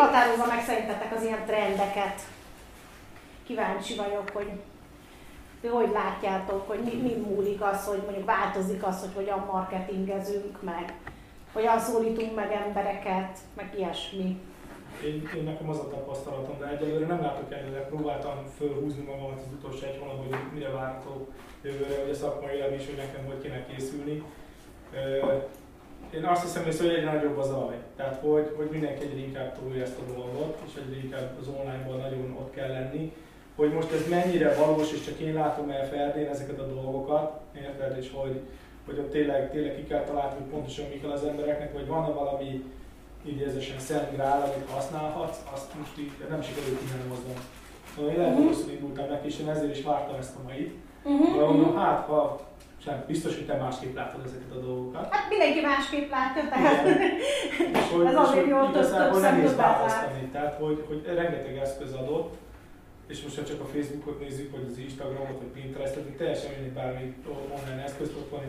határozza meg szerintetek az ilyen trendeket? Kíváncsi vagyok, hogy hogy látjátok, hogy mi, mi múlik az, hogy mondjuk változik az, hogy hogyan marketingezünk meg, hogyan szólítunk meg embereket, meg ilyesmi. Én, én nekem az a tapasztalatom, de egyelőre nem látok előre, próbáltam fölhúzni magamat az utolsó egy hónapban, hogy mire várható jövőre, hogy a szakmai is, hogy nekem hogy kéne készülni. Én azt hiszem, hogy egyre nagyobb az alaj. Tehát, hogy, hogy mindenki egyre inkább túlja ezt a dolgot, és egyre inkább az online-ban nagyon ott kell lenni. Hogy most ez mennyire valós, és csak én látom el Ferdén ezeket a dolgokat, érted, és hogy, hogy ott tényleg, tényleg ki kell találni, hogy pontosan mi kell az embereknek, vagy van-e valami idézősen szent grál, amit használhatsz, azt most így nem sikerült innen hozzam. Szóval én lehet, rosszul indultam neki, és én ezért is vártam ezt a mait. Uh-huh. De mondom, hát ha sem, biztos, hogy te másképp látod ezeket a dolgokat. Hát mindenki másképp látja, tehát hogy, ez azért jó, több, több nehéz választani. Tehát, hogy, hogy rengeteg eszköz adott, és most ha csak a Facebookot nézzük, vagy az Instagramot, vagy Pinterestet, teljesen mindegy bármi online eszközt, ott van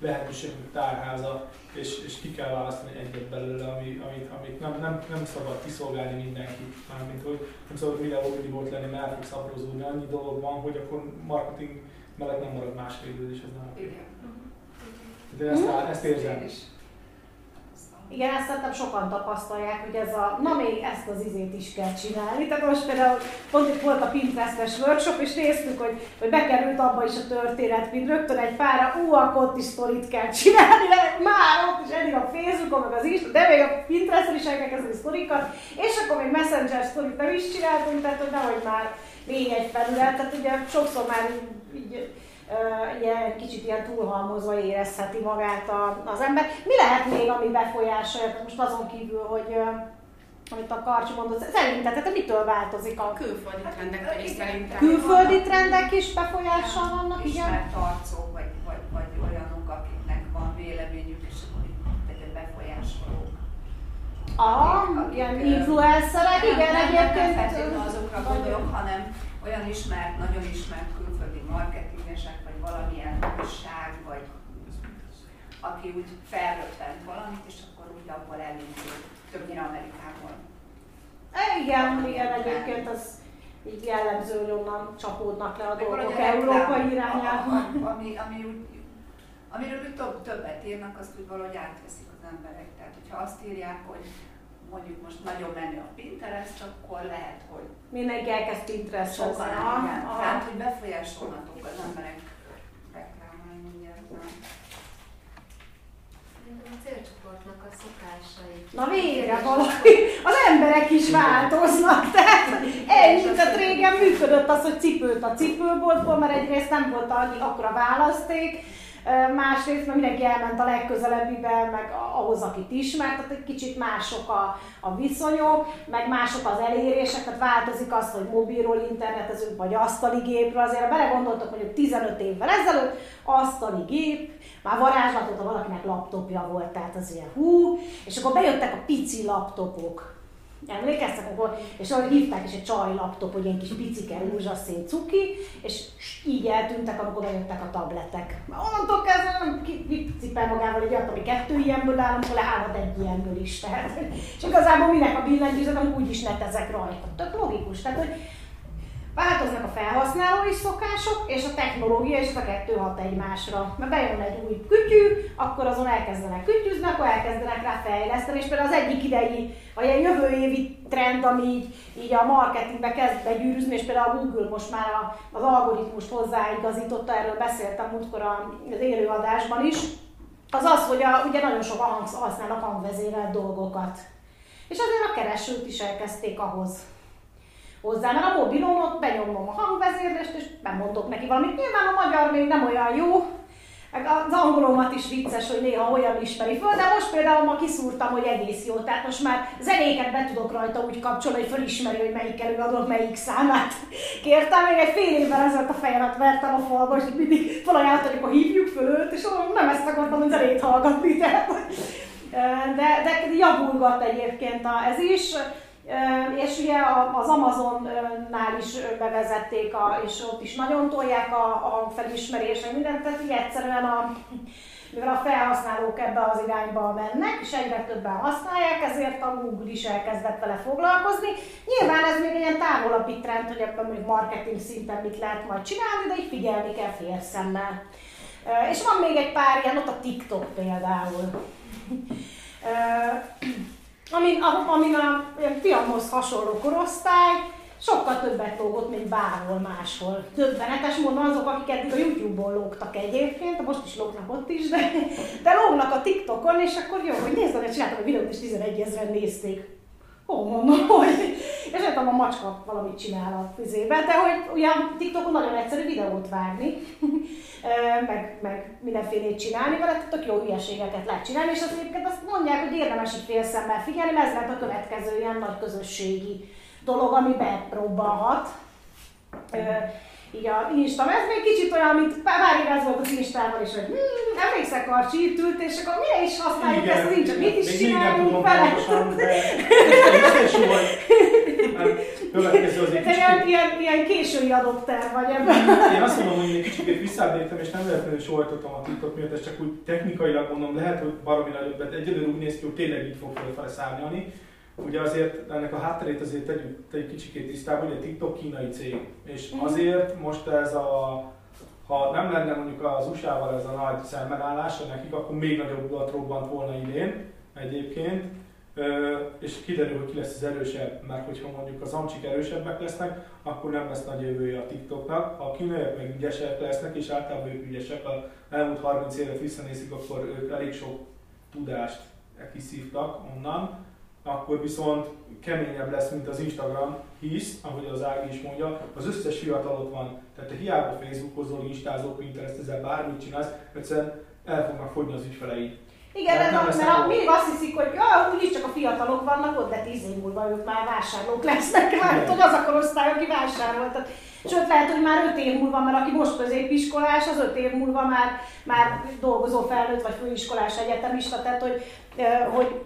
lehetőségünk tárháza, és, és ki kell választani egyet belőle, ami, amit, amit nem, nem, nem szabad kiszolgálni mindenkit. Mármint, hogy nem szabad videó volt lenni, mert el fogsz aprózódni, annyi dolog van, hogy akkor marketing mellett nem marad más és ez nem Igen. De ezt, mm. ezt érzem. Igen, ezt szerintem sokan tapasztalják, hogy ez a, na még ezt az izét is kell csinálni. Tehát most például pont itt volt a Pinterestes workshop, és néztük, hogy, hogy bekerült abba is a történet, mint rögtön egy párra, ú, akkor ott is sztorit kell csinálni, de már ott is eddig a Facebookon, meg az is, de még a Pinteresten is el kell kezdeni sztorikat, és akkor még Messenger sztorit nem is csináltunk, tehát hogy nehogy már még egy felület, tehát ugye sokszor már így, ilyen, kicsit ilyen túlhalmozva érezheti magát a, az ember. Mi lehet még, ami befolyásolja, most azon kívül, hogy amit a Karcsi mondott, szerinted, tehát mitől változik a... Külföldi trendek hát, is szerintem. Külföldi trendek is befolyással vannak, igen? Ismert arcok, vagy, vagy, vagy olyanok, akiknek van véleményük, és akkor befolyásolók. Ah, ilyen influencerek, igen, egyébként. Nem azokra gondolok, hanem olyan ismert, nagyon ismert külföldi marketingesek, valamilyen újság, vagy aki úgy felröppent valamit, és akkor úgy abból elindul, többnyire Amerikából. Igen, igen, egyébként az így jellemző, hogy onnan csapódnak le a dolgok Európa irányába. Ami, ami úgy, amiről úgy több, többet írnak, azt úgy valahogy átveszik az emberek. Tehát, hogyha azt írják, hogy mondjuk most nagyon menő a Pinterest, akkor lehet, hogy mindenki elkezd Pinterest Sokan, igen. Tehát, hogy befolyásolhatók az emberek célcsoportnak a szokásai. Na végre valami. Az emberek is változnak, tehát ennyi, tehát régen működött az, hogy cipőt a cipőboltból, mert egyrészt nem volt annyi akkora választék, másrészt mert mindenki elment a legközelebbibe, meg ahhoz, akit ismert, tehát egy kicsit mások a, a viszonyok, meg mások az elérések, tehát változik az, hogy mobilról internetezünk, vagy asztali gépről, azért ha belegondoltok mondjuk 15 évvel ezelőtt, asztali gép, már varázslatot, valakinek laptopja volt, tehát az ilyen hú, és akkor bejöttek a pici laptopok, Emlékeztek, akkor, és ahogy hívták is egy csaj laptop, hogy ilyen kis picike rózsaszín cuki, és így eltűntek, amikor bejöttek a tabletek. Onnantól kezdve cipel magával egy ami kettő ilyenből áll, amikor leállhat egy ilyenből is. Tehát, és igazából minek a billentyűzet, amik úgyis netezek rajta. Tök logikus. Tehát, hogy Változnak a felhasználói szokások, és a technológia, és a kettő hat egymásra. Mert bejön egy új kütyű, akkor azon elkezdenek kütyűzni, akkor elkezdenek rá fejleszteni, és például az egyik idei, vagy egy jövő évi trend, ami így, így a marketingbe kezd begyűrűzni, és például a Google most már az algoritmust hozzáigazította, erről beszéltem múltkor az élőadásban is, az az, hogy a, ugye nagyon sok hang, használnak hangvezérelt dolgokat. És azért a keresőt is elkezdték ahhoz hozzá, mert a mobilon ott benyomom a hangvezérlést, és bemondok neki valamit. Nyilván a magyar még nem olyan jó, az angolomat is vicces, hogy néha olyan ismeri föl, de most például ma kiszúrtam, hogy egész jó. Tehát most már zenéket be tudok rajta úgy kapcsolni, hogy fölismeri, hogy melyik előadók melyik számát. Kértem, még egy fél évvel ezelőtt a fejemet vertem a falba, és mindig felajánlott, hogy akkor hívjuk föl őt, és nem ezt akartam, hogy zenét hallgatni. Tehát, de, de javulgat egyébként a, ez is. És ugye az Amazonnál is bevezették, a, és ott is nagyon tolják a, a felismerésre mindent, tehát így egyszerűen a, mivel a felhasználók ebbe az irányba mennek, és egyre többen használják, ezért a Google is elkezdett vele foglalkozni. Nyilván ez még egy ilyen távolabbi trend, hogy ebben még marketing szinten mit lehet majd csinálni, de így figyelni kell félszemmel. És van még egy pár ilyen, ott a TikTok például. Amin, amin a fiamhoz hasonló korosztály, sokkal többet lógott, mint bárhol máshol. Többenetes módon azok, akik eddig a YouTube-ból lógtak egyébként, most is lógnak ott is, de, de lógnak a TikTokon, és akkor jó, hogy nézd, hogy csináltam a videót, és 11 ezeren nézték. Ó, mondom, hogy... És nem tudom, a macska valamit csinál a fizébe, de hogy ugye TikTokon nagyon egyszerű videót vágni, meg, meg mindenfélét csinálni tehát tök jó hülyeségeket lehet csinálni, és az egyébként azt mondják, hogy érdemes így félszemmel figyelni, mert ez lehet a következő ilyen nagy közösségi dolog, ami bepróbálhat. Így a Insta, ez még kicsit olyan, mint pár éve volt az Instával is, hogy hmm, emlékszek, Karcsi itt ült, és akkor mire is használjuk Igen, ezt, nincs, mit is csinálunk vele. Következő az egy kicsit... ilyen, ilyen, ilyen késői adopter vagy ebben. Én azt mondom, hogy egy kicsit visszaléptem, és nem véletlenül sohajtottam a TikTok miatt, ez csak úgy technikailag mondom, lehet, hogy baromi nagyobb, de egyedül úgy néz ki, hogy tényleg így fog fölfele szárnyalni ugye azért ennek a hátterét azért tegyük, tegyük kicsikét tisztában, hogy a TikTok kínai cég, és mhm. azért most ez a ha nem lenne mondjuk az USA-val ez a nagy szembenállása nekik, akkor még nagyobb utat robbant volna idén egyébként, és kiderül, hogy ki lesz az erősebb, mert hogyha mondjuk az amcsik erősebbek lesznek, akkor nem lesz nagy jövője a TikToknak. A kínaiak meg ügyesek lesznek, és általában ők ügyesek, a elmúlt 30 évet visszanézik, akkor ők elég sok tudást kiszívtak onnan, akkor viszont keményebb lesz, mint az Instagram, hisz, ahogy az Ági is mondja, az összes fiatal ott van. Tehát te hiába Facebookozol, Instázol, ezzel bármit csinálsz, egyszerűen el fognak fogyni az ügyfeleid. Igen, de mert, mert mindig azt hiszik, hogy ja, úgyis csak a fiatalok vannak ott, de tíz év múlva ők már vásárlók lesznek, mert hogy az a korosztály, aki vásárolt. Sőt, lehet, hogy már öt év múlva, mert aki most középiskolás, az öt év múlva már, már dolgozó felnőtt vagy főiskolás egyetemista, tehát hogy, hogy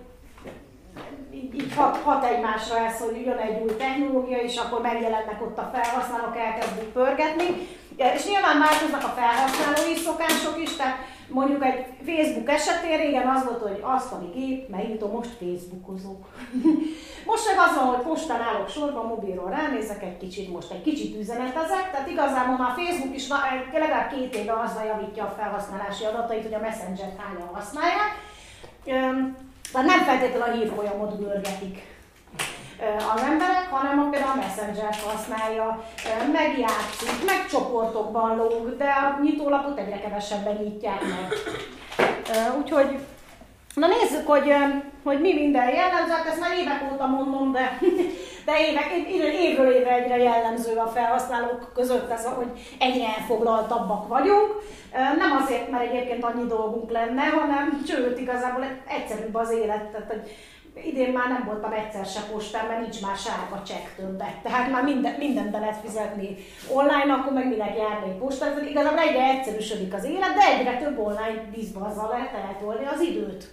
így, hat, hat egymásra ez, hogy jön egy új technológia, és akkor megjelennek ott a felhasználók, elkezdik pörgetni. És nyilván változnak a felhasználói szokások is, tehát mondjuk egy Facebook esetén régen az volt, hogy asztali gép, megnyitom, most Facebookozok. most meg az van, hogy postán állok sorban, mobilról ránézek egy kicsit, most egy kicsit üzenetezek, tehát igazából már Facebook is legalább két éve azzal javítja a felhasználási adatait, hogy a Messenger-t hányan használják. Tehát nem feltétlenül a hírfolyamot görgetik az emberek, hanem a például a Messenger-t használja, megjátszik, meg csoportokban lóg, de a nyitólapot egyre kevesebben nyitják meg. Úgyhogy, na nézzük, hogy, hogy mi minden jellemző, hát ezt már évek óta mondom, de, de évek, évről évre egyre jellemző a felhasználók között ez, hogy egyre elfoglaltabbak vagyunk. Nem azért, mert egyébként annyi dolgunk lenne, hanem sőt, igazából egyszerűbb az élet. Tehát, hogy idén már nem voltam egyszer se postán, mert nincs már sárga csekk többet. Tehát már minden, mindent be lehet fizetni online, akkor meg minek járni postán. Tehát igazából egyre egyszerűsödik az élet, de egyre több online vízbazzal lehet eltolni az időt.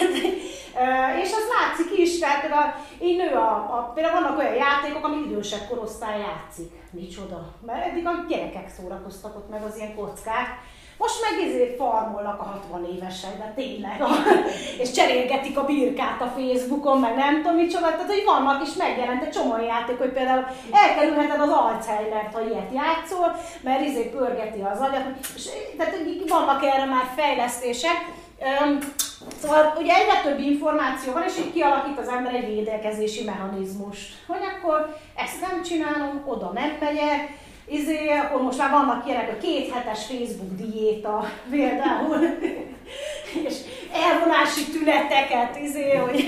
és az látszik is, tehát például így nő a, a, például vannak olyan játékok, amit idősebb korosztály játszik. Micsoda. Mert eddig a gyerekek szórakoztak ott meg az ilyen kockák most meg izé farmolnak a 60 évesek, de tényleg. És cserélgetik a birkát a Facebookon, meg nem tudom micsoda. Tehát, hogy vannak is megjelent egy csomó játék, hogy például elkerülheted az Alzheimer-t, ha ilyet játszol, mert izé pörgeti az agyat. És, tehát vannak erre már fejlesztések. Szóval ugye egyre több információ van, és így kialakít az ember egy védekezési mechanizmust. Hogy akkor ezt nem csinálom, oda nem megyek, izé, akkor most már vannak ilyenek, a két hetes Facebook diéta például, és elvonási tüneteket, izé, hogy,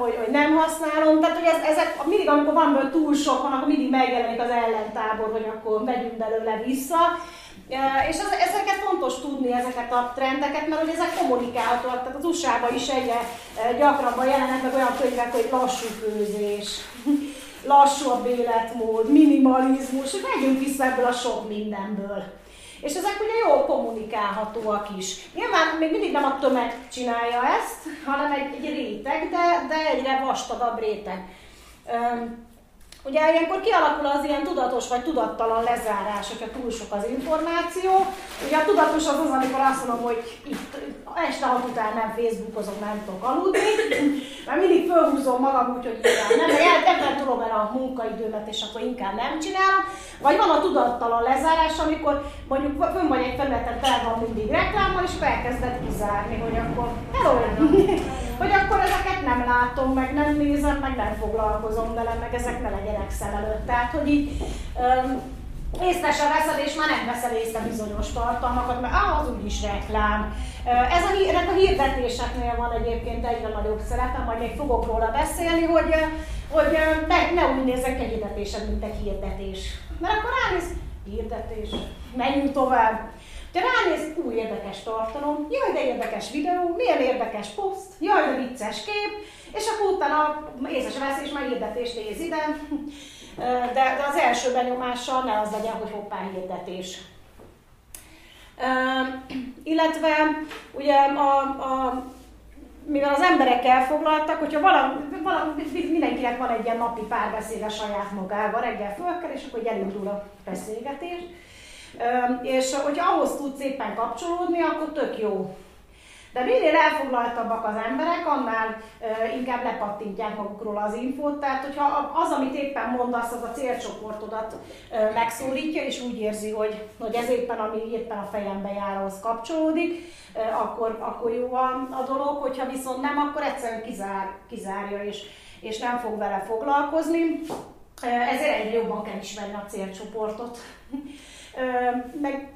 hogy, hogy, nem használom. Tehát, hogy ez, ezek mindig, amikor van belőle túl sok, van, akkor mindig megjelenik az ellentábor, hogy akkor megyünk belőle vissza. És ez, ezeket fontos tudni, ezeket a trendeket, mert hogy ezek kommunikálhatóak. Tehát az USA-ban is egyre gyakrabban jelennek meg olyan könyvek, hogy lassú főzés lassabb életmód, minimalizmus, hogy megyünk vissza ebből a sok mindenből. És ezek ugye jól kommunikálhatóak is. Nyilván még mindig nem a tömeg csinálja ezt, hanem egy, egy réteg, de, de egyre vastagabb réteg. Ugye ilyenkor kialakul az ilyen tudatos vagy tudattalan lezárás, hogyha túl sok az információ. Ugye a tudatos az az, amikor azt mondom, hogy itt este hat után nem Facebookozok, nem tudok aludni, mert mindig fölhúzom magam úgy, hogy nem, mert ebben tudom el a munkaidőmet, és akkor inkább nem csinálom. Vagy van a tudattalan lezárás, amikor mondjuk fönn vagy egy felületen, fel van mindig reklámmal, és elkezded kizárni, hogy akkor hello, hogy akkor ezeket nem látom, meg nem nézem, meg nem foglalkozom vele, meg ezek ne legyenek szem előtt. Tehát, hogy így um, észre sem veszed, és már nem veszel észre bizonyos tartalmakat, mert ah, az úgyis reklám. Ez a, ennek a hirdetéseknél van egyébként egyre nagyobb szerepe, majd még fogok róla beszélni, hogy, hogy ne, ne úgy nézzek egy hirdetésed, mint egy hirdetés. Mert akkor ránéz, hirdetés, menjünk tovább. De ránéz, új érdekes tartalom, jaj, de érdekes videó, milyen érdekes poszt, jaj, de vicces kép, és akkor utána észre vesz, és már hirdetést néz ide. De, de az első benyomással ne az legyen, hogy hoppá hirdetés. Illetve ugye a, a, mivel az emberek elfoglaltak, hogyha valami, valami, mindenkinek van egy ilyen napi párbeszéd a saját magával, reggel fölkel, és akkor elindul a beszélgetés. És hogyha ahhoz tudsz szépen kapcsolódni, akkor tök jó. De minél elfoglaltabbak az emberek, annál inkább lepattintják magukról az infót. Tehát, hogyha az, amit éppen mondasz, az a célcsoportodat megszólítja, és úgy érzi, hogy, hogy ez éppen, ami éppen a fejembe jár, ahhoz kapcsolódik, akkor, akkor jó a, a dolog. Hogyha viszont nem, akkor egyszerűen kizár, kizárja, és, és nem fog vele foglalkozni. Ezért egyre jobban kell ismerni a célcsoportot meg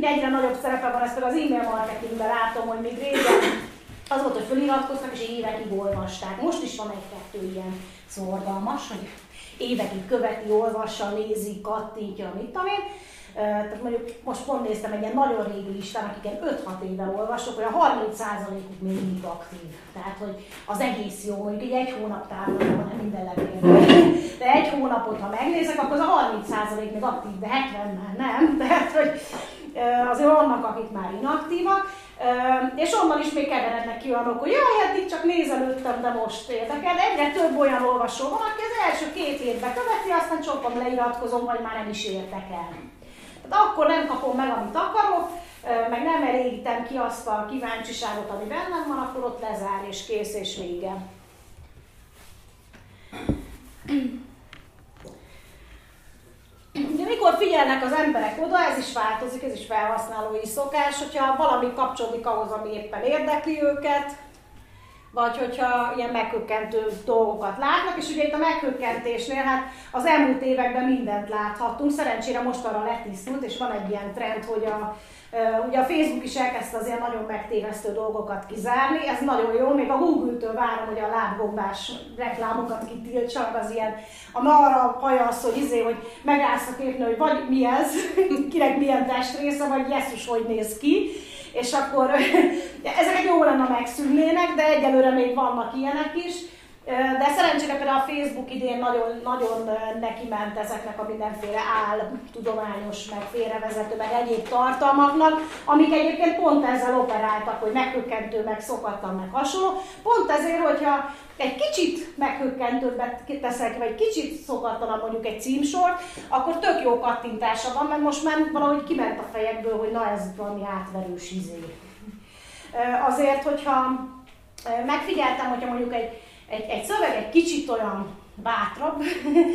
egyre nagyobb szerepe van, ezt az e-mail marketingben látom, hogy még régen az volt, hogy föliratkoztak és évekig olvasták. Most is van egy-kettő ilyen szorgalmas, hogy évekig követi, olvassa, nézi, kattintja, mit tudom én. Tehát mondjuk most pont néztem egy ilyen nagyon régi listán, akiken 5-6 éve olvasok, a 30%-uk még mindig aktív. Tehát, hogy az egész jó, mondjuk egy hónap távol van, minden levél. De egy hónapot, ha megnézek, akkor az a 30% még aktív, de 70 már nem. Tehát, hogy azért vannak, akik már inaktívak, és onnan is még keverednek ki olyanok, hogy jaj, eddig csak nézelődtem, de most érdekel. Egyre több olyan olvasó van, aki az első két évben követi, aztán csopom leiratkozom, vagy már nem is érdekel. Tehát akkor nem kapom meg, amit akarok, meg nem elégítem ki azt a kíváncsiságot, ami bennem van, akkor ott lezár és kész és vége. De mikor figyelnek az emberek oda, ez is változik, ez is felhasználói szokás, hogyha valami kapcsolódik ahhoz, ami éppen érdekli őket, vagy hogyha ilyen meghökkentő dolgokat látnak, és ugye itt a meghökkentésnél, hát az elmúlt években mindent láthattunk, szerencsére most arra letisztult, és van egy ilyen trend, hogy a, ugye a Facebook is elkezdte az ilyen nagyon megtévesztő dolgokat kizárni, ez nagyon jó, még a Google-től várom, hogy a lábgombás reklámokat kitiltsanak, az ilyen, a arra hajasz, hogy izé, hogy megállsz a képnél, hogy vagy mi ez, kinek milyen testrésze, vagy jesszus, hogy néz ki, és akkor ezeket jó lenne megszűnnének, de egyelőre még vannak ilyenek is. De szerencsére például a Facebook idén nagyon, nagyon neki ment ezeknek a mindenféle áll, tudományos, meg félrevezető, meg egyéb tartalmaknak, amik egyébként pont ezzel operáltak, hogy meghökkentő, meg szokatlan, meg hasonló. Pont ezért, hogyha egy kicsit meghökkentőbbet teszek, vagy kicsit szokatlanabb mondjuk egy címsor, akkor tök jó kattintása van, mert most már valahogy kiment a fejekből, hogy na ez valami átverős izé. Azért, hogyha megfigyeltem, hogyha mondjuk egy, egy, egy szöveg egy kicsit olyan bátrabb,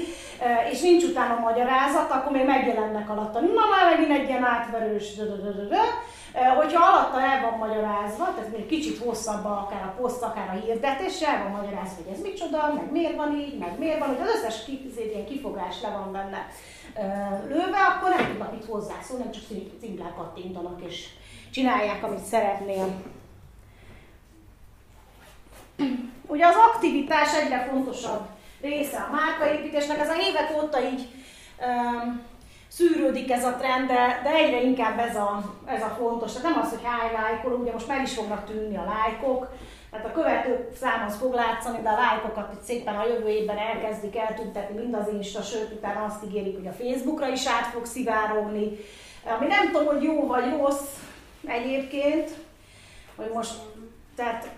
és nincs utána magyarázat, akkor még megjelennek alatta, na már megint egy ilyen átverős, Hogyha alatta el van magyarázva, tehát még kicsit hosszabb akár a poszt, akár a hirdetés, el van magyarázva, hogy ez micsoda, meg miért van így, meg miért van, hogy az összes ilyen kifogás le van benne lőve, akkor nem tudnak itt hozzászólni, nem csak szimplán kattintanak és csinálják, amit szeretnél. Ugye az aktivitás egyre fontosabb része a márkaépítésnek, ez a évek óta így um, szűrődik ez a trend, de, de egyre inkább ez a, ez a fontos. Tehát nem az, hogy hány lájkol, ugye most meg is fognak tűnni a lájkok, Tehát a követő szám az fog látszani, de a lájkokat itt szépen a jövő évben elkezdik eltüntetni mind az Insta, sőt utána azt ígérik, hogy a Facebookra is át fog szivárogni. Ami nem tudom, hogy jó vagy rossz egyébként, hogy most, tehát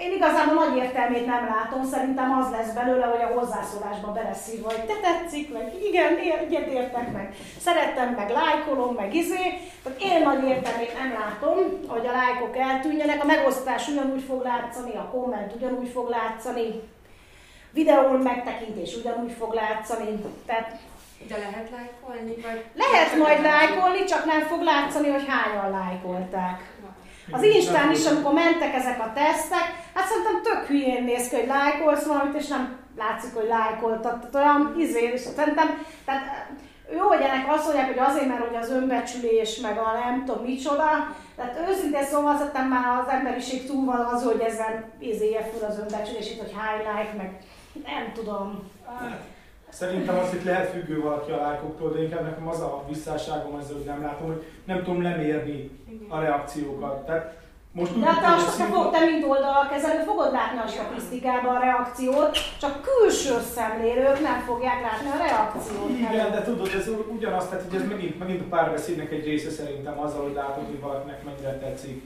én igazából nagy értelmét nem látom, szerintem az lesz belőle, hogy a hozzászólásba beleszív, hogy te tetszik, meg igen, egyet értek meg, szerettem, meg lájkolom, meg izé. Tehát én nagy értelmét nem látom, hogy a lájkok eltűnjenek, a megosztás ugyanúgy fog látszani, a komment ugyanúgy fog látszani, videón megtekintés ugyanúgy fog látszani, tehát de lehet lájkolni? Vagy lehet majd lájkolni, csak nem fog látszani, hogy hányan lájkolták. Az Instán is, amikor mentek ezek a tesztek, hát szerintem tök hülyén néz ki, hogy lájkolsz valamit, és nem látszik, hogy lájkoltad. Tehát olyan izé, és szerintem, tehát jó, hogy ennek azt mondják, hogy azért, mert hogy az önbecsülés, meg a nem tudom micsoda, tehát őszintén szóval szerintem már az emberiség túl van az, hogy ezen izéje fel az önbecsülését, hogy highlight, meg nem tudom. Hát, Szerintem az, hogy lehet függő valaki a lájkoktól, de inkább nekem az a visszáságom ezzel, hogy nem látom, hogy nem tudom lemérni a reakciókat. Tehát most úgy, De hát azt, te, fog, te mint oldalkezelő fogod látni a statisztikában a reakciót, csak külső szemlélők nem fogják látni a reakciót. Igen, de tudod, ez ugyanaz, tehát hogy ez megint, megint a párbeszédnek egy része szerintem azzal, hogy látod, hogy valakinek mennyire tetszik.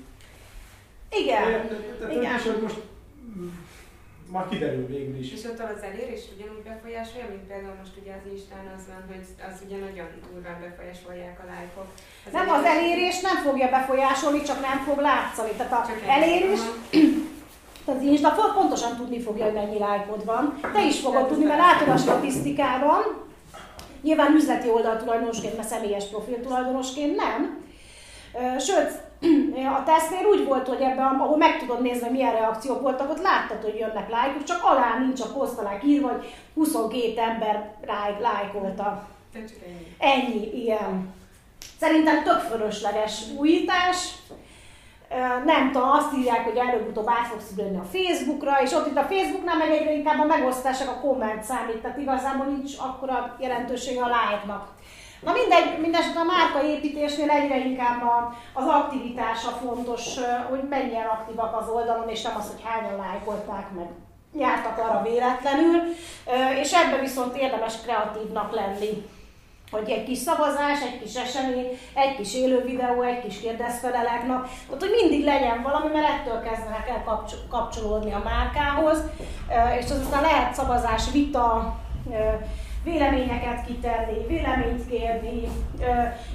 Igen. Tehát, Igen. És hogy most már kiderül végül is. És ott az elérés ugyanúgy befolyásolja, mint például most ugye az Instán az van, hogy az ugye nagyon durván befolyásolják a lájkok. Az Nem, az elérés nem fogja befolyásolni, csak nem fog látszani. Tehát a Csak elérés, Aha. az Insta fog- pontosan tudni fogja, hogy mennyi lájkod van. Te is fogod tudni, mert látod a statisztikában. Nyilván üzleti oldal tulajdonosként, mert személyes profil tulajdonosként nem. Sőt, a tesztnél úgy volt, hogy ebben, ahol meg tudod nézni, hogy milyen reakciók voltak, ott láttad, hogy jönnek lájkok, csak alá nincs a posztalák írva, hogy 22 ember lájk, lájkolta. Csak ennyi. Ennyi, ilyen. Szerintem tök fölösleges újítás. Nem tudom, azt írják, hogy előbb-utóbb át fogsz ülni a Facebookra, és ott itt a Facebooknál meg egyre inkább a megosztások, a komment számít, tehát igazából nincs akkora jelentősége a like-nak. Na mindegy, mindesetre a márkaépítésnél egyre inkább az aktivitása fontos, hogy mennyien aktívak az oldalon, és nem az, hogy hányan lájkolták meg. Jártak arra véletlenül, és ebben viszont érdemes kreatívnak lenni. Hogy egy kis szavazás, egy kis esemény, egy kis élő videó, egy kis kérdezfelelek nap, tehát hogy mindig legyen valami, mert ettől kezdenek el kapcs- kapcsolódni a márkához, és az aztán lehet szavazás, vita, véleményeket kitenni, véleményt kérni,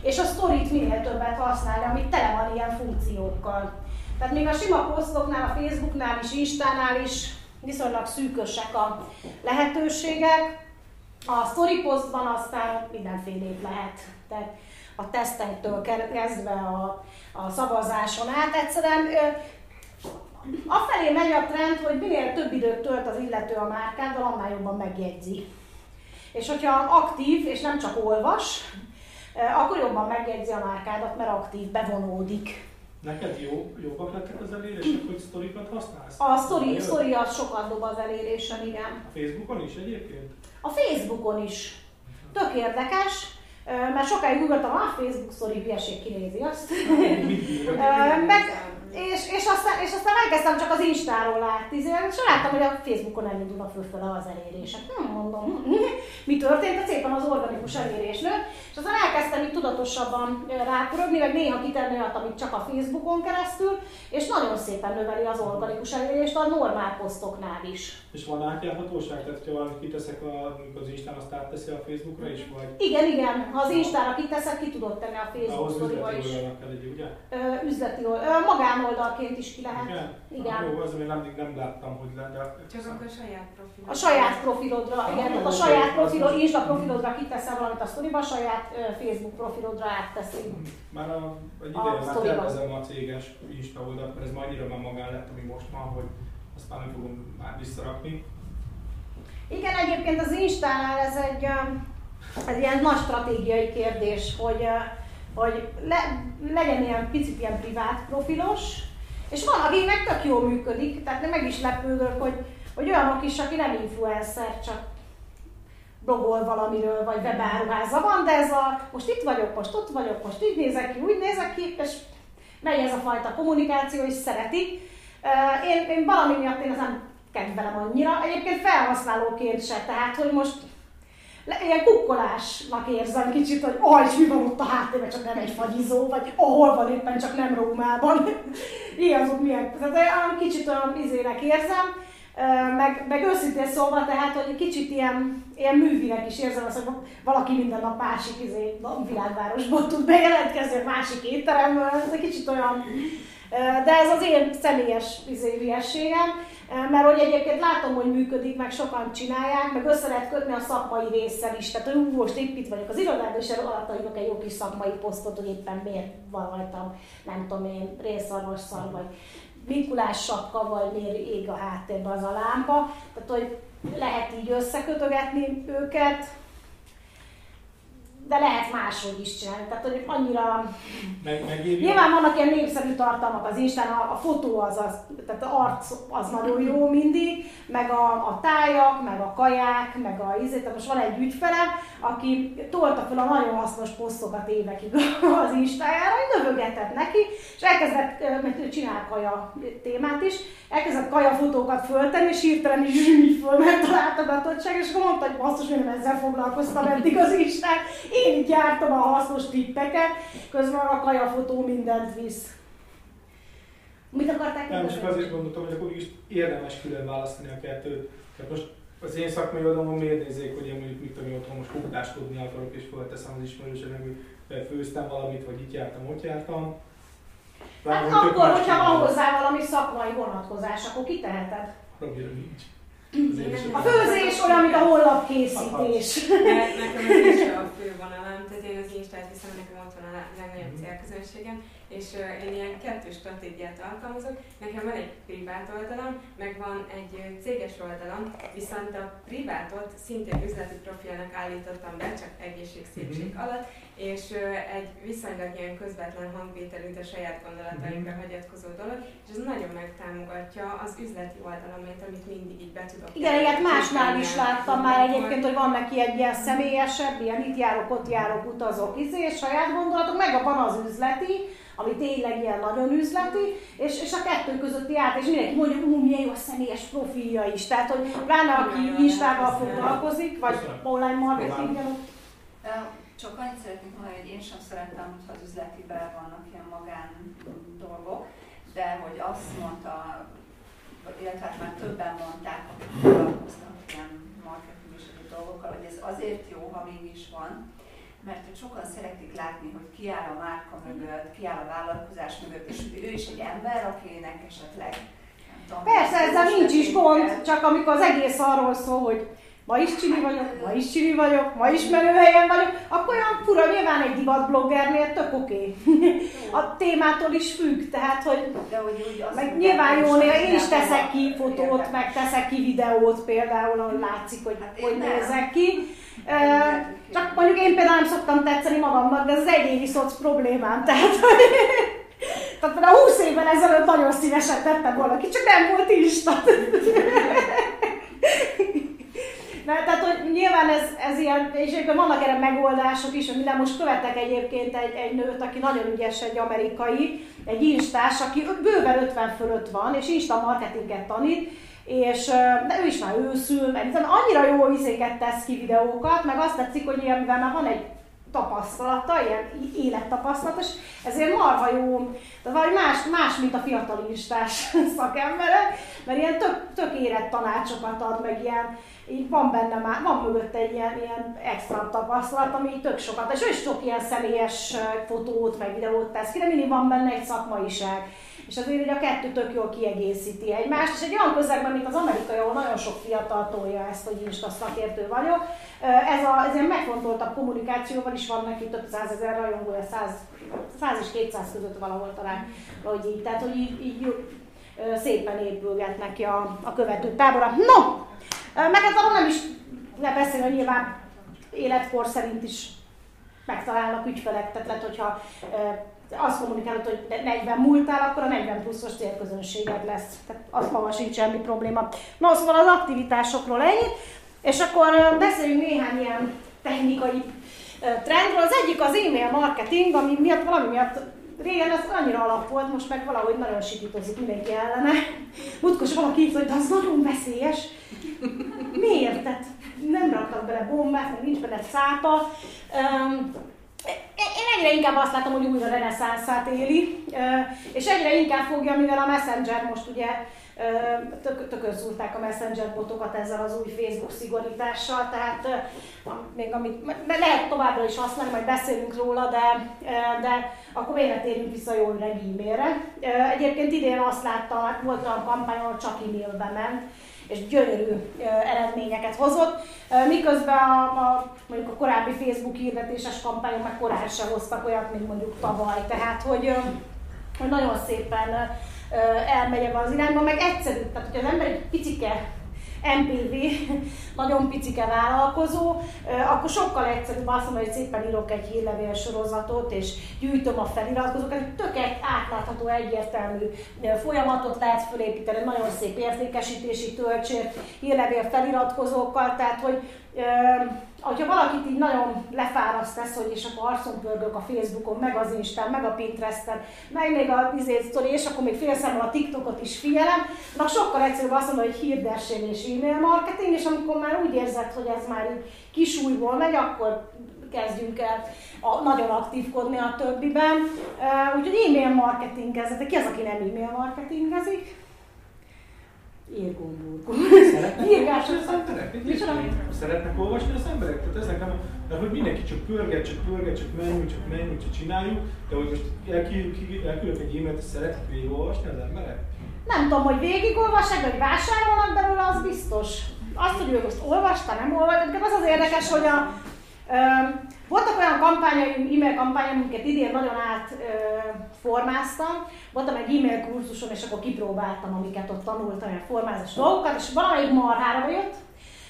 és a sztorit minél többet használni, amit tele van ilyen funkciókkal. Tehát még a sima posztoknál, a Facebooknál is, Instánál is viszonylag szűkösek a lehetőségek, a story postban aztán mindenfélét lehet. Tehát a tesztektől ke- kezdve a, a szavazáson át egyszerűen afelé megy a trend, hogy minél több időt tölt az illető a márkával, annál jobban megjegyzi. És hogyha aktív, és nem csak olvas, akkor jobban megjegyzi a márkádat, mert aktív, bevonódik. Neked jó, jobbak lettek az elérések, hogy sztorikat használsz? A Jön? story az sokat dob az elérésen, igen. A Facebookon is egyébként? A Facebookon is. Tök érdekes, mert sokáig ugrottam, a Facebook story hülyeség kinézi azt. Meg, és, és, aztán, és aztán elkezdtem csak az Instáról látni, és láttam, hogy a Facebookon elindulnak fölfele az elérések. Hm, mondom, mi történt? Hát szépen az organikus elérés nőtt, és aztán elkezdtem így tudatosabban rápörögni, meg néha kitenni olyat, amit csak a Facebookon keresztül, és nagyon szépen növeli az organikus elérést a normál posztoknál is. És van átjárhatóság? Tehát, hogyha valamit kiteszek a, az Instán, azt átteszi a Facebookra is, vagy Igen, igen, ha az Instára kiteszed, ki tudod tenni a Facebook ahhoz sztoriba üzleti is. oldalnak kell egy, ugye? Ö, üzleti oldal, ö, magánoldalként is ki lehet. Igen? Igen. Jó, az még nem, nem láttam, hogy le, de... Csak akkor saját profil. A saját profilodra, igen, tehát a saját profilod, most- Insta profilodra kiteszel valamit a sztoriba, a saját Facebook profilodra átteszi. Már a, egy A ideje már tervezem a céges Insta oldalt, mert ez már annyira már magán lett, ami most van, hogy azt már nem fogom már visszarakni. Igen, egyébként az Instánál ez egy, egy ilyen nagy stratégiai kérdés, hogy, hogy le, legyen ilyen picit ilyen privát profilos, és van, akinek tök jól működik, tehát meg is lepődök, hogy, hogy olyanok is, aki nem influencer, csak blogol valamiről, vagy webáruháza van, de ez a most itt vagyok, most ott vagyok, most így nézek ki, úgy nézek ki, és megy ez a fajta kommunikáció, és szeretik. Én, én valami miatt én nem kedvelem annyira. Egyébként felhasználóként se, tehát hogy most ilyen kukkolásnak érzem kicsit, hogy aj, mi van ott a háttérben, csak nem egy fagyizó, vagy ahol van éppen, csak nem Rómában. Ilyen azok milyen, tehát kicsit olyan izének érzem. Meg, meg őszintén szólva, tehát, hogy kicsit ilyen, ilyen művinek is érzem azt, hogy valaki minden nap másik izé, világvárosból tud bejelentkezni, másik étteremből, ez egy kicsit olyan, de ez az én személyes izé, hülyességem, mert hogy egyébként látom, hogy működik, meg sokan csinálják, meg össze lehet kötni a szakmai résszel is. Tehát, hogy most épp itt vagyok az irodában, és alatt írok egy jó kis szakmai posztot, hogy éppen miért van rajtam, nem tudom én, részarvasszal, vagy Mikulás sapka, vagy miért ég a háttérben az a lámpa. Tehát, hogy lehet így összekötögetni őket, de lehet máshogy is csinálni. Tehát, hogy annyira... Meg, Nyilván vannak ilyen népszerű tartalmak az Instán, a, a fotó az, az, tehát az arc az nagyon jó mindig, meg a, a tájak, meg a kaják, meg a ízét. Tehát most van egy ügyfelem, aki tolta fel a nagyon hasznos posztokat évekig az Instájára, hogy növögetett neki, és elkezdett, mert ő csinál kaja témát is, elkezdett kaja fotókat föltenni, és hirtelen is így fölment a látogatottság, és akkor mondta, hogy basszus, hogy nem ezzel foglalkoztam eddig az Instán, én gyártom a hasznos tippeket, közben a kajafotó mindent visz. Mit akarták Nem, csak azért gondoltam, hogy akkor is érdemes külön választani a kettőt. Tehát most az én szakmai oldalon miért nézzék, hogy én mondjuk mit tudom, otthon most kuktáskodni akarok, és fölteszem az ismerősöknek, hogy főztem valamit, vagy itt jártam, ott jártam. hát akkor, hogyha van hozzá valami szakmai vonatkozás, akkor kiteheted. Annyira nincs. A főzés olyan, mint a. Nekem ez is a fő vonalám, tehát én az Instát viszem, nekem ott van a legnagyobb mhm. célközönségem, és én ilyen kettős stratégiát alkalmazok. Nekem van egy privát oldalam, meg van egy céges oldalam, viszont a privátot szintén üzleti profilnak állítottam be, csak egészség, szépség mm-hmm. alatt, és egy viszonylag ilyen közvetlen hangvételű, de saját gondolataimra mm-hmm. hagyatkozó dolog, és ez nagyon megtámogatja az üzleti oldalamat, amit mindig így be tudok. Igen, ilyet másnál is láttam már egyébként, hogy van neki egy ilyen személyesebb, ilyen itt járok, ott járok, utazok, izé, és saját gondolatok, meg van az üzleti, ami tényleg ilyen nagyon üzleti, és, és a kettő közötti át, és mindenki mondja, hogy milyen jó a személyes profilja is. Tehát, hogy pláne aki Instával foglalkozik, vagy online marketinggel. Csak annyit szeretnék mondani, hogy én sem szeretem, hogyha az üzletiben vannak ilyen magán dolgok, de hogy azt mondta, illetve hát már többen mondták, akik foglalkoznak ilyen marketing és dolgokkal, hogy ez azért jó, ha mégis van, mert hogy sokan szeretik látni, hogy ki áll a márka mögött, ki áll a vállalkozás mögött, és ő is egy ember, akinek esetleg tudom, Persze, ezzel nincs is gond, csak amikor az egész arról szól, hogy ma is csini vagyok, ma is csini vagyok, ma is menőhelyen vagyok, akkor olyan fura, nyilván egy divatbloggernél tök oké. Okay. A témától is függ, tehát hogy, De hogy úgy meg nyilván jó, én is teszek ki fotót, meg teszek ki videót például, ahol látszik, hogy hát hogy nézek ki. Csak mondjuk én például nem szoktam tetszeni magamnak, de ez az egyéni szoc problémám, tehát hogy tehát például 20 évvel ezelőtt nagyon szívesen tettem volna ki, csak nem volt Insta. Mert tehát, hogy nyilván ez, ez ilyen, és egyébként vannak erre megoldások is, hogy most követek egyébként egy, egy nőt, aki nagyon ügyes, egy amerikai, egy instás, aki bőven 50 fölött van, és insta marketinget tanít, és de ő is már őszül, mert annyira jó izéket tesz ki videókat, meg azt tetszik, hogy ilyen, mivel már van egy tapasztalata, ilyen élettapasztalata, és ezért marha jó, tehát valami más, más mint a fiatalistás szakembere, mert ilyen tök, tök érett tanácsokat ad, meg ilyen, így van benne már, van mögött egy ilyen, ilyen extra tapasztalat, ami tök sokat, és ő is sok ilyen személyes fotót, meg videót tesz ki, de mindig van benne egy szakmaiság és azért hogy a kettő tök jól kiegészíti egymást, és egy olyan közegben, mint az amerikai, ahol nagyon sok fiatal tolja ezt, hogy Insta szakértő vagyok, ez, a, ez ilyen megfontoltabb kommunikációval is van neki több százezer rajongója, 100, 100 és 200 között valahol talán, hogy így, tehát hogy így, így szépen épülget neki a, a követő tábora. No! Meg hát arról nem is ne beszélni, hogy nyilván életkor szerint is megtalálnak ügyfelek, tehát lehet, hogyha azt kommunikálod, hogy 40 múltál, akkor a 40 pluszos célközönséged lesz. Tehát az maga sincs semmi probléma. Na, szóval az aktivitásokról ennyi, és akkor beszéljünk néhány ilyen technikai trendről. Az egyik az e-mail marketing, ami miatt valami miatt régen ez annyira alap volt, most meg valahogy nagyon sikítozik mindenki ellene. Mutkos valaki így, hogy az nagyon veszélyes. Miért? Tehát nem raktak bele bombát, meg nincs bele szápa. Um, én egyre inkább azt látom, hogy újra reneszánszát éli, és egyre inkább fogja, mivel a Messenger most ugye tök, tökön a Messenger botokat ezzel az új Facebook szigorítással, tehát még amit lehet továbbra is használni, majd beszélünk róla, de, de akkor miért térjünk vissza jó e-mailre. Egyébként idén azt láttam, volt olyan kampány, ahol csak e-mailbe ment, és gyönyörű eredményeket hozott, miközben a, a, mondjuk a korábbi Facebook hirdetéses kampányok meg korán sem hoztak olyat, mint mondjuk tavaly. Tehát, hogy, hogy nagyon szépen elmegy ebbe az irányba, meg egyszerű, tehát hogy az ember egy picike MPV, nagyon picike vállalkozó, akkor sokkal egyszerűbb azt mondani, hogy szépen írok egy hírlevél sorozatot, és gyűjtöm a feliratkozókat, egy tök átlátható, egyértelmű folyamatot lehet fölépíteni, nagyon szép értékesítési töltsért, hírlevél feliratkozókkal, tehát hogy hogyha valakit így nagyon lefáraszt tesz, hogy és akkor arcon pörgök a Facebookon, meg az Instán, meg a Pinteresten, meg még a izé sztori, és akkor még félszemben a TikTokot is figyelem, na sokkal egyszerűbb azt mondani, hogy hirdesség és e-mail marketing, és amikor már úgy érzed, hogy ez már így kisújból megy, akkor kezdjünk el a, nagyon aktívkodni a többiben. Úgyhogy e-mail marketingezzetek. Ki az, aki nem e-mail marketingezik? Érgomburgó. Szeretnek olvasni az emberek? Tehát ezek nem, mert hogy mindenki csak pörget, csak pörget, csak menjünk, csak menjünk, csak csináljuk, de hogy most elküldök egy e-mailt, szeretik végigolvasni az emberek? Nem tudom, hogy végigolvassák, vagy vásárolnak belőle, az biztos. Azt, hogy ő most olvasta, nem olvasta, de az az érdekes, hogy a, voltak olyan kampányaim, e-mail kampányaim, amiket idén nagyon átformáztam. Voltam egy e-mail kurzuson, és akkor kipróbáltam, amiket ott tanultam, olyan formázás dolgokat, és valamelyik marhára jött,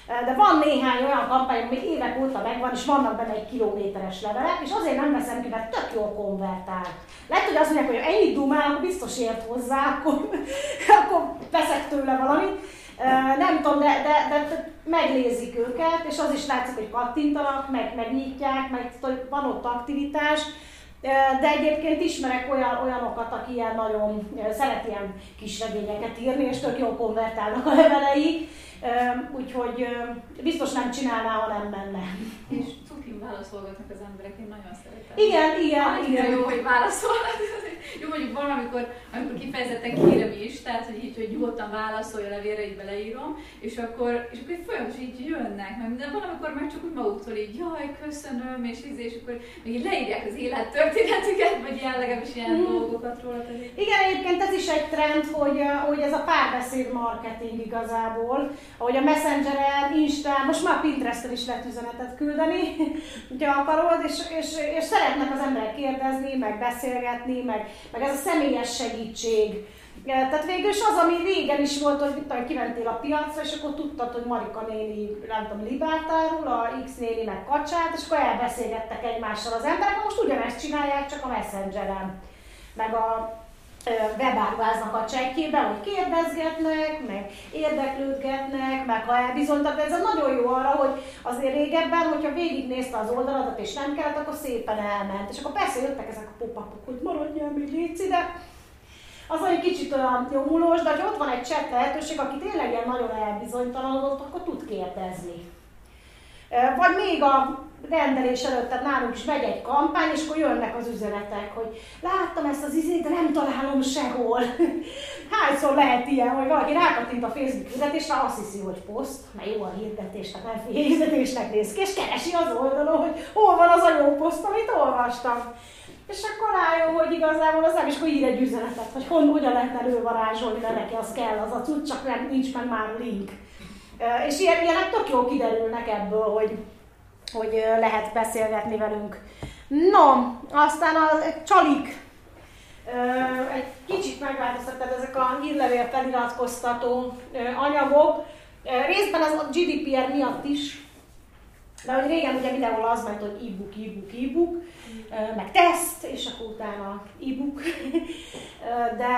de van néhány olyan kampány, ami évek óta megvan, és vannak benne egy kilométeres levelek, és azért nem veszem ki, mert tök jól konvertál. Lehet, hogy azt mondják, hogy ennyit dumál, akkor biztos ért hozzá, akkor, akkor veszek tőle valamit. Nem tudom, de, de, de, de megnézik őket, és az is látszik, hogy kattintanak, meg, megnyitják, meg van ott aktivitás. De egyébként ismerek olyan, olyanokat, aki ilyen nagyon szeret ilyen kis regényeket írni, és tök jól konvertálnak a levelei, úgyhogy biztos nem csinálná, ha nem menne. És cukin válaszolgatnak az emberek, én nagyon szeretem. Igen, igen, Annyira igen. jó, hogy válaszolnak. Jó, mondjuk van, amikor, amikor kifejezetten kérem is, tehát hogy így, hogy nyugodtan válaszolj a levélre, így beleírom, és akkor, és akkor folyamatosan így jönnek, mert minden van, amikor meg csak úgy maguktól így, jaj, köszönöm, és íz, és akkor még így leírják az élettörténetüket, vagy ilyen legalábbis ilyen mm. dolgokat róla. Pedig. Igen, egyébként ez is egy trend, hogy, hogy ez a párbeszéd marketing igazából, ahogy a Messengeren, Instán, most már Pinteresten is lehet üzenetet küldeni, hogyha akarod, és, és, és szeretnek az emberek kérdezni, meg beszélgetni, meg, meg ez a személyes segítség. Tehát végül is az, ami régen is volt, hogy mit kimentél a piacra, és akkor tudtad, hogy Marika néni, nem tudom, libátárul, a X néni meg kacsát, és akkor elbeszélgettek egymással az emberek, most ugyanezt csinálják, csak a Messengeren. Meg a webárváznak a csekkében, hogy kérdezgetnek, meg érdeklődgetnek, meg ha elbizonytak, ez a nagyon jó arra, hogy azért régebben, hogyha végignézte az oldaladat és nem kellett, akkor szépen elment. És akkor persze jöttek ezek a pop hogy maradjál még légy de az egy kicsit olyan nyomulós, de ha ott van egy chat lehetőség, aki tényleg ilyen nagyon elbizonytalanodott, akkor tud kérdezni. Vagy még a rendelés előtt, tehát nálunk is megy egy kampány, és akkor jönnek az üzenetek, hogy láttam ezt az izét, de nem találom sehol. Hányszor lehet ilyen, hogy valaki rákattint a Facebook hirdetésre, azt hiszi, hogy poszt, mert jó a hirdetésnek, nem fél hirdetésnek néz ki, és keresi az oldalon, hogy hol van az a jó poszt, amit olvastam. És akkor rájön, hogy igazából az nem, is akkor ír egy üzenetet, hogy hon, hogyan lehetne elővarázsolni, de neki az kell, az a cucc, csak nem, nincs meg már link. És ilyen, ilyenek tök jó kiderülnek ebből, hogy, hogy lehet beszélgetni velünk. No, aztán a csalik. Egy kicsit megváltoztattad ezek a hírlevél feliratkoztató anyagok. Részben az a GDPR miatt is, de hogy régen ugye mindenhol az ment, hogy e-book, e-book, e-book, meg teszt, és akkor utána e-book. De,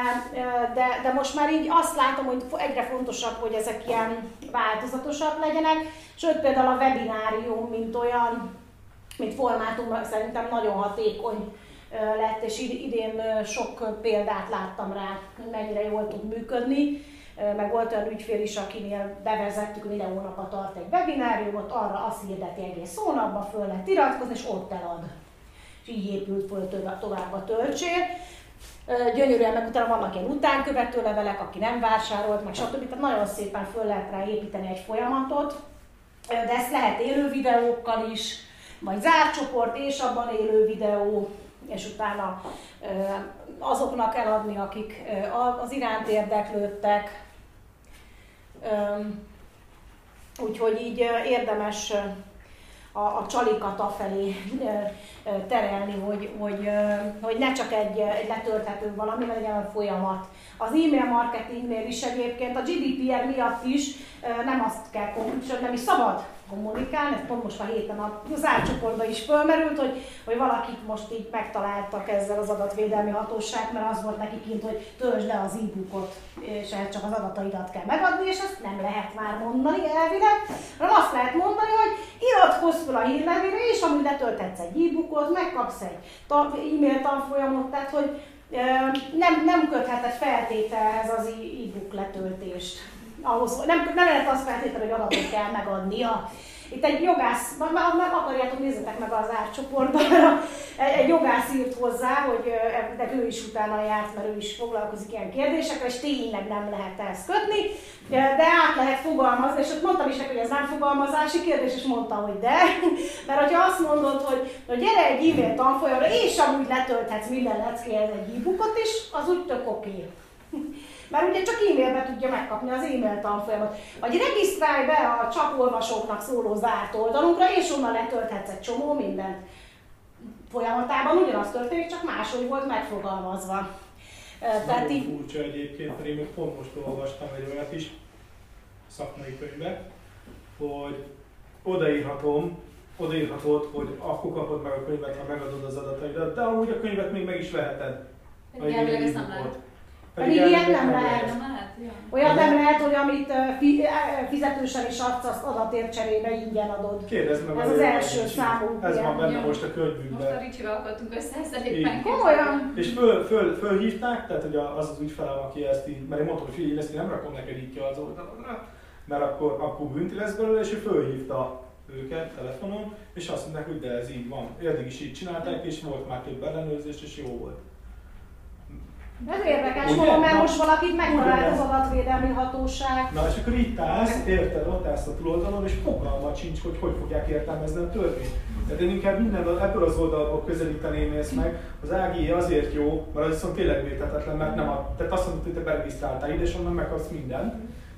de, de most már így azt látom, hogy egyre fontosabb, hogy ezek ilyen változatosak legyenek, sőt például a webinárium, mint olyan, mint formátum szerintem nagyon hatékony lett, és idén sok példát láttam rá, mennyire jól tud működni. Meg volt olyan ügyfél is, akinél bevezettük, hogy minden hónapban tart egy webináriumot, arra azt hirdeti egész hónapban, föl lehet iratkozni, és ott elad. És így épült föl tovább a töltsér. Gyönyörűen, meg utána vannak ilyen utánkövető levelek, aki nem vásárolt, meg stb. Tehát nagyon szépen föl lehet rá építeni egy folyamatot, de ezt lehet élő videókkal is, vagy zárt csoport és abban élő videó, és utána azoknak eladni, akik az iránt érdeklődtek. Úgyhogy így érdemes a, a csalikat afelé terelni, hogy, hogy, hogy ne csak egy, egy letölthető valami, legyen a folyamat. Az e-mail marketingnél is egyébként a GDPR miatt is nem azt kell, sőt nem is szabad kommunikálni, ez pont most a héten a zárcsoportban is fölmerült, hogy, hogy valakik most így megtaláltak ezzel az adatvédelmi hatóság, mert az volt neki kint, hogy töltsd le az e-bookot, és ehhez csak az adataidat kell megadni, és ezt nem lehet már mondani elvileg, hanem azt lehet mondani, hogy iratkozz fel a hírlevére, és amúgy letölthetsz egy e-bookot, megkapsz egy e-mail tanfolyamot, tehát hogy nem, nem kötheted feltételhez az e-book letöltést ahhoz, nem, nem lehet azt feltétlenül, hogy adatot kell megadnia. Itt egy jogász, meg akarjátok, nézzetek meg az árcsoportban, egy jogász írt hozzá, hogy de ő is utána járt, mert ő is foglalkozik ilyen kérdésekkel, és tényleg nem lehet ezt kötni, de át lehet fogalmazni, és ott mondtam is neki, hogy ez nem fogalmazási kérdés, és mondta, hogy de, mert hogyha azt mondod, hogy, hogy gyere egy e-mail tanfolyamra, és amúgy letölthetsz minden leckéhez egy e-bookot is, az úgy tök oké. Okay. Mert ugye csak e-mailbe tudja megkapni az e-mail tanfolyamot. Vagy regisztrálj be a csak olvasóknak szóló zárt oldalunkra, és onnan letölthetsz egy csomó mindent. Folyamatában ugyanaz történik, csak máshogy volt megfogalmazva. Tehát így... furcsa egyébként, én még pont most olvastam egy olyat is, szakmai könyvbe, hogy odaírhatom, odaírhatod, hogy akkor kapod meg a könyvet, ha megadod az adataidat, de amúgy a könyvet még meg is veheted. Igen, ezt nem lehet. Pedig ilyet nem lehet. Olyan nem lehet, hogy amit fizetősen is adsz, azt adatért cserébe ingyen adod. Kérdezd meg Ez az első számú. Ez van benne most a könyvünkben. Most a Ricsivel akartunk össze, ezt éppen Komolyan. És föl, föl, fölhívták, tehát hogy az az ügyfelem, aki ezt így, mert én mondtam, hogy figyelj, én ezt nem rakom neked így ki az oldalodra, mert akkor, akkor bünti lesz belőle, és ő fölhívta őket telefonon, és azt mondták, hogy de ez így van. Eddig is így csinálták, és volt már több ellenőrzés, és jó volt. Ez érdekes, mondom, mert most valakit megtalált az adatvédelmi hatóság. Na és akkor itt állsz, érted, ott állsz a túloldalon, és fogalmat sincs, hogy hogy fogják értelmezni a törvényt. Tehát én inkább minden ebből az oldalból közelíteném ezt meg. Az AGI azért jó, mert az viszont tényleg vétetetlen, mert nem a, tehát azt mondod, hogy te beregisztráltál ide, és onnan megkapsz mindent.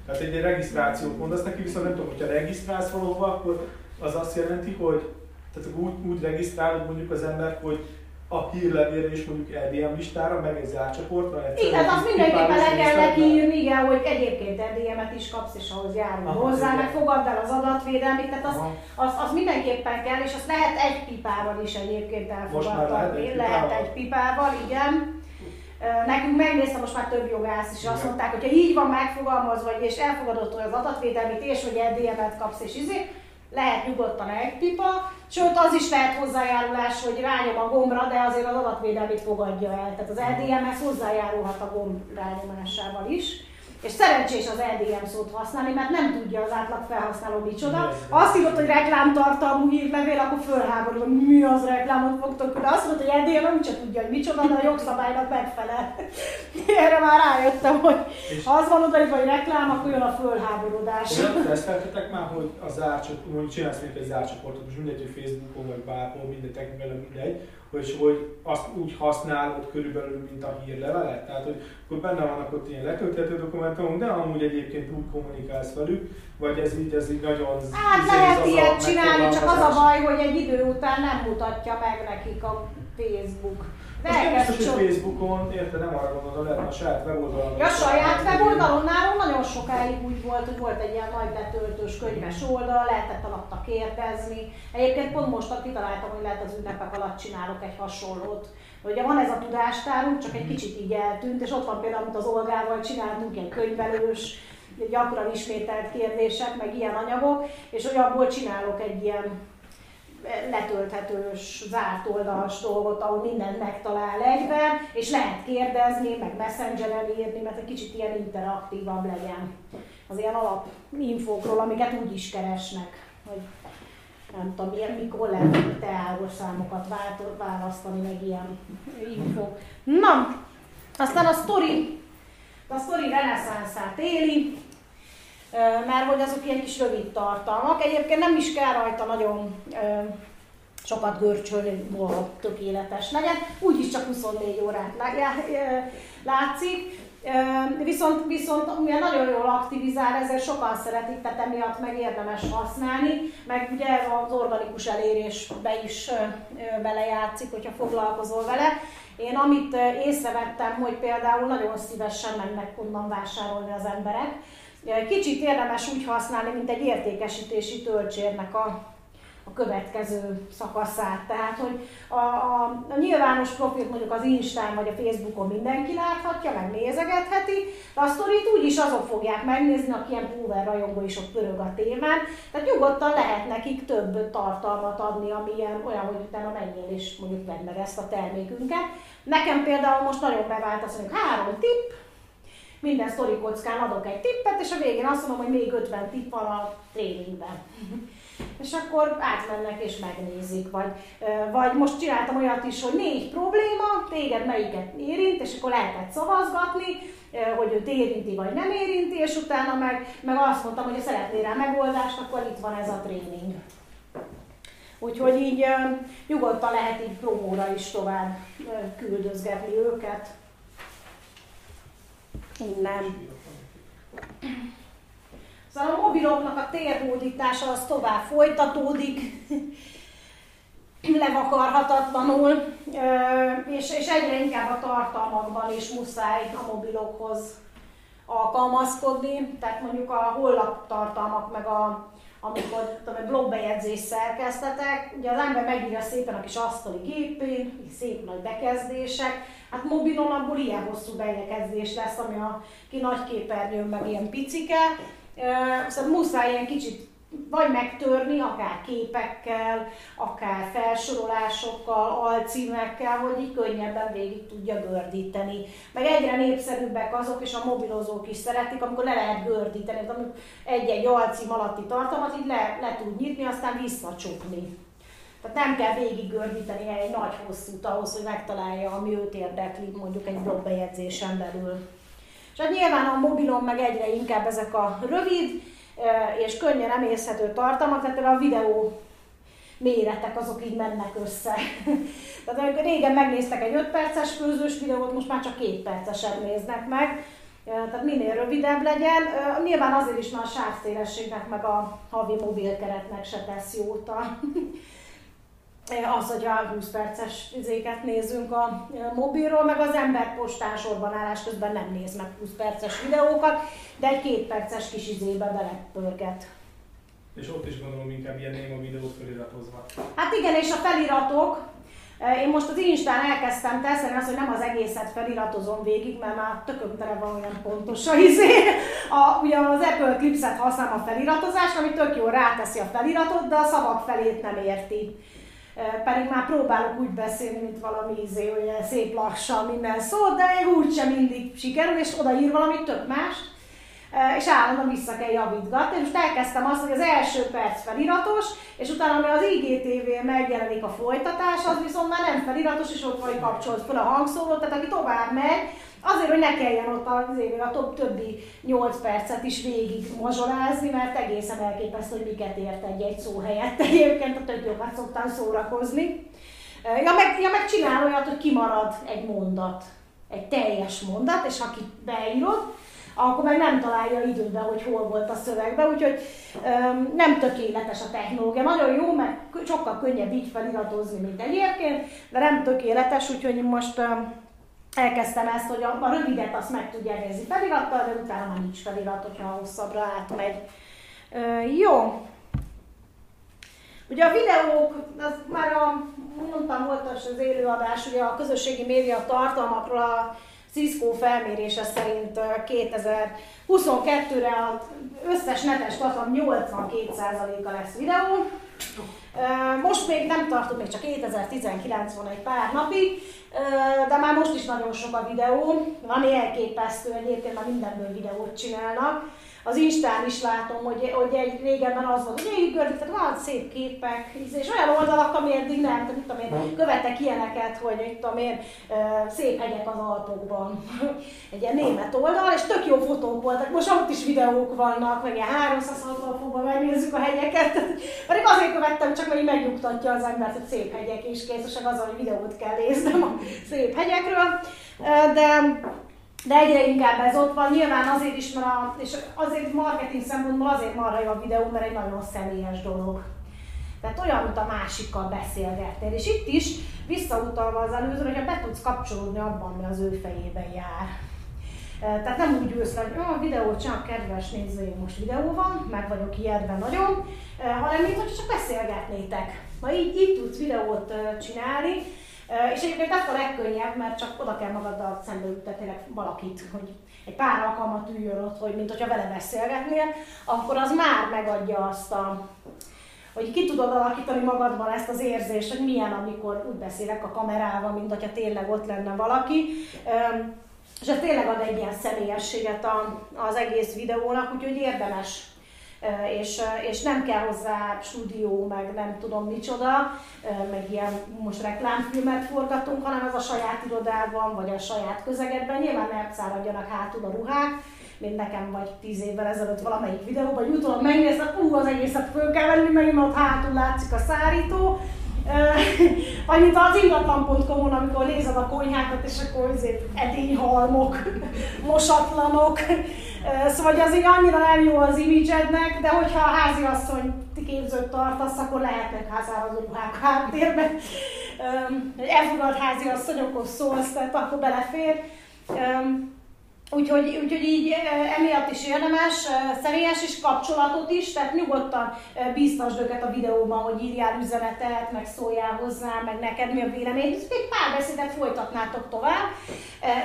Tehát egy regisztrációt mondasz neki, viszont nem tudom, hogyha regisztrálsz valahova, akkor az azt jelenti, hogy tehát úgy, úgy regisztrálod mondjuk az ember, hogy a hírlevélre és mondjuk EDM listára, meg egy zárt csoportra. Igen, azt mindenképpen le kell neki írni, igen, hogy egyébként EDM-et is kapsz, és ahhoz járunk Aha, hozzá, meg fogadd el az adatvédelmit, tehát az, az, az, mindenképpen kell, és azt lehet egy pipával is egyébként elfogadni. Lehet, lehet egy pipával, igen. Nekünk megnézte most már több jogász is, azt mondták, hogy ha így van megfogalmazva, és elfogadott az adatvédelmit, és hogy EDM-et kapsz, és izé, lehet nyugodtan egy pipa, sőt az is lehet hozzájárulás, hogy rányom a gombra, de azért az adatvédelmét fogadja el. Tehát az LDMS hozzájárulhat a gomb rányomásával is. És szerencsés az LDM szót használni, mert nem tudja az átlag felhasználó micsoda. Azt írott, hogy reklámtartalmú hírlevél, akkor fölháború, hogy mi az reklámot fogtok, de azt mondta, hogy LDM nem csak tudja, hogy micsoda, de a jogszabálynak megfelel. Erre már rájöttem, hogy ha az van oda, hogy reklám, akkor jön a fölháborodás. Teszteltetek már, hogy a zárcsoport, mondjuk csinálsz egy zárcsoportot, most mindegy, hogy Facebookon vagy bárhol, mindegy, technikailag mindegy, és hogy azt úgy használod körülbelül, mint a hírlevelet. Tehát, hogy akkor benne vannak ott ilyen letölthető dokumentumok, de amúgy egyébként úgy kommunikálsz velük, vagy ez így, ez így nagyon... Hát lehet ilyet csinálni, csak az a baj, hogy egy idő után nem mutatja meg nekik a Facebook. De nem biztos, hogy Facebookon, érted, nem arra gondolod, lehet a saját weboldalon. Ja, saját weboldalon nálunk nagyon sokáig úgy volt, hogy volt egy ilyen nagy betöltős könyves oldal, lehetett alatta kérdezni. Egyébként pont most kitaláltam, hogy lehet az ünnepek alatt csinálok egy hasonlót. Ugye van ez a tudástárunk, csak egy mhm. kicsit így eltűnt, és ott van például, amit az Olgával csináltunk, egy könyvelős, gyakran ismételt kérdések, meg ilyen anyagok, és olyanból csinálok egy ilyen letölthetős, zárt oldalas dolgot, ahol mindent megtalál egyben, és lehet kérdezni, meg messengeren írni, mert egy kicsit ilyen interaktívabb legyen az ilyen alap infókról, amiket úgy is keresnek, hogy nem tudom, milyen, mikor lehet teárorszámokat választani, meg ilyen info. Na, aztán a sztori, a sztori reneszánszát éli, mert hogy azok ilyen kis rövid tartalmak. Egyébként nem is kell rajta nagyon sokat görcsölni, hogy tökéletes legyen. Úgyis csak 24 órát látszik. Viszont, viszont ugye nagyon jól aktivizál, ezért sokan szeretik, tehát emiatt meg érdemes használni, meg ugye az organikus elérésbe is belejátszik, hogyha foglalkozol vele. Én amit észrevettem, hogy például nagyon szívesen mennek onnan vásárolni az emberek, Kicsit érdemes úgy használni, mint egy értékesítési töltsérnek a, a következő szakaszát. Tehát, hogy a, a, a nyilvános profilt mondjuk az Instán vagy a Facebookon mindenki láthatja, meg nézegetheti, de a sztorit úgyis azok fogják megnézni, aki ilyen pulver rajongó is ott pörög a témán. Tehát nyugodtan lehet nekik több tartalmat adni, ami ilyen, olyan, hogy utána menjél és mondjuk vedd meg ezt a termékünket. Nekem például most nagyon bevált az, hogy három tipp, minden sztori kockán adok egy tippet, és a végén azt mondom, hogy még 50 tipp van a tréningben. és akkor átmennek és megnézik. Vagy, vagy most csináltam olyat is, hogy négy probléma, téged melyiket érint, és akkor lehetett szavazgatni, hogy őt érinti vagy nem érinti, és utána meg, meg azt mondtam, hogy ha szeretnél rá megoldást, akkor itt van ez a tréning. Úgyhogy így nyugodtan lehet így promóra is tovább küldözgetni őket. Nem. Szóval a mobiloknak a térhódítása az tovább folytatódik, levakarhatatlanul, és, és egyre inkább a tartalmakban is muszáj a mobilokhoz alkalmazkodni. Tehát mondjuk a hollap tartalmak, meg a, amikor tudom, blogbejegyzés szerkeztetek, ugye az ember megírja szépen a kis asztali gépén, szép nagy bekezdések, Hát mobilon abból ilyen hosszú bejegyezés lesz, ami a ki nagy képernyőn meg ilyen picike. Szóval muszáj ilyen kicsit vagy megtörni, akár képekkel, akár felsorolásokkal, alcímekkel, hogy így könnyebben végig tudja gördíteni. Meg egyre népszerűbbek azok, és a mobilozók is szeretik, amikor le lehet gördíteni, amikor egy-egy alcím alatti tartalmat így le, le tud nyitni, aztán visszacsukni. Tehát nem kell végig gördíteni egy nagy hosszút ahhoz, hogy megtalálja, ami őt érdekli, mondjuk egy blogbejegyzésen belül. És hát nyilván a mobilon meg egyre inkább ezek a rövid és könnyen emészhető tartalmak, tehát a videó méretek azok így mennek össze. Tehát régen megnéztek egy 5 perces főzős videót, most már csak 2 perceset néznek meg. Tehát minél rövidebb legyen. Nyilván azért is már a sávszélességnek, meg a havi mobilkeretnek se tesz jót a az, hogy a 20 perces izéket nézünk a mobilról, meg az ember postán sorban állás közben nem néz meg 20 perces videókat, de egy két perces kis izébe belepörget. És ott is gondolom inkább ilyen néma videót feliratozva. Hát igen, és a feliratok, én most az Instán elkezdtem teszem azt, hogy nem az egészet feliratozom végig, mert már tököm tele van olyan pontos a izé. A, ugye az Apple Clips-et használom a feliratozásra, ami tök jól ráteszi a feliratot, de a szavak felét nem érti pedig már próbálok úgy beszélni, mint valami izé, hogy szép lassan minden szó, de úgy úgysem mindig sikerül, és odaír valami tök más, és állandóan vissza kell javítgatni. És most elkezdtem azt, hogy az első perc feliratos, és utána, ami az IGTV megjelenik a folytatás, az viszont már nem feliratos, és ott vagy kapcsolt fel a hangszórót, tehát aki tovább megy, Azért, hogy ne kelljen ott az a több, többi 8 percet is végig mazsolázni, mert egészen elképesztő, hogy miket ért egy-egy szó helyett. Egyébként a tök jókat szoktam szórakozni. Ja meg, ja, meg csinál olyat, hogy kimarad egy mondat, egy teljes mondat, és ha ki beírod, akkor meg nem találja időbe, hogy hol volt a szövegben, úgyhogy um, nem tökéletes a technológia. Nagyon jó, mert sokkal könnyebb így feliratozni, mint egyébként, de nem tökéletes, úgyhogy most um, elkezdtem ezt, hogy a, a rövidet azt meg tudja nézni felirattal, de utána már nincs felirat, hogyha hosszabbra átmegy. Ö, jó. Ugye a videók, az már a, mondtam, volt az élőadás, ugye a közösségi média tartalmakról a Cisco felmérése szerint 2022-re az összes netes tartalom 82%-a lesz videó, Most még nem tartunk, még csak 2019 van egy pár napig, de már most is nagyon sok a videó, van elképesztő, egyébként már mindenből videót csinálnak az Instán is látom, hogy, hogy egy régebben az volt, hogy egy gördik, tehát van szép képek, és olyan oldalak, ami eddig nem, tehát mit tudom én, követek ilyeneket, hogy mit tudom én, szép hegyek az Alpokban. egy ilyen német oldal, és tök jó fotók voltak, most ott is videók vannak, meg ilyen 360 fokban megnézzük a hegyeket. Pedig azért követtem, csak hogy megnyugtatja az embert, hogy szép hegyek is kész, és az, hogy videót kell néznem a szép hegyekről. De de egyre inkább ez ott van, nyilván azért is, mert a, és azért marketing szempontból azért marha jó a videó, mert egy nagyon személyes dolog. Tehát olyan, mint a másikkal beszélgetnél. És itt is visszautalva az előző, hogyha be tudsz kapcsolódni abban, mi az ő fejében jár. Tehát nem úgy ülsz hogy a videót csak kedves nézőim, most videó van, meg vagyok ijedve nagyon, hanem mint hogy csak beszélgetnétek. Ma így, így tudsz videót csinálni, és egyébként ez a legkönnyebb, mert csak oda kell magaddal szembe ültetni valakit, hogy egy pár alkalmat üljön ott, hogy mint hogyha vele beszélgetnél, akkor az már megadja azt a, hogy ki tudod alakítani magadban ezt az érzést, hogy milyen, amikor úgy beszélek a kamerával, mint hogyha tényleg ott lenne valaki. És ez tényleg ad egy ilyen személyességet az egész videónak, úgyhogy érdemes és, és nem kell hozzá stúdió, meg nem tudom micsoda, meg ilyen most reklámfilmet forgatunk, hanem az a saját irodában, vagy a saját közegedben. Nyilván ne száradjanak hátul a ruhák, mint nekem vagy tíz évvel ezelőtt valamelyik videóban, vagy utólag megnéztem, ú, az egészet föl kell venni, mert ott hátul látszik a szárító. Annyit az ingatlan.com-on, amikor nézed a konyhákat, és akkor azért edényhalmok, mosatlanok, Szóval hogy azért annyira nem jó az imidzsednek, de hogyha a háziasszony képzőt tartasz, akkor lehetnek házárazó ruhák háttérben. Elfoglalt háziasszonyokhoz szólsz, tehát akkor belefér. Úgyhogy, úgyhogy így emiatt is érdemes, személyes is kapcsolatot is, tehát nyugodtan bíztasd őket a videóban, hogy írjál üzenetet, meg szóljál hozzá, meg neked mi a vélemény, és még pár beszédet folytatnátok tovább.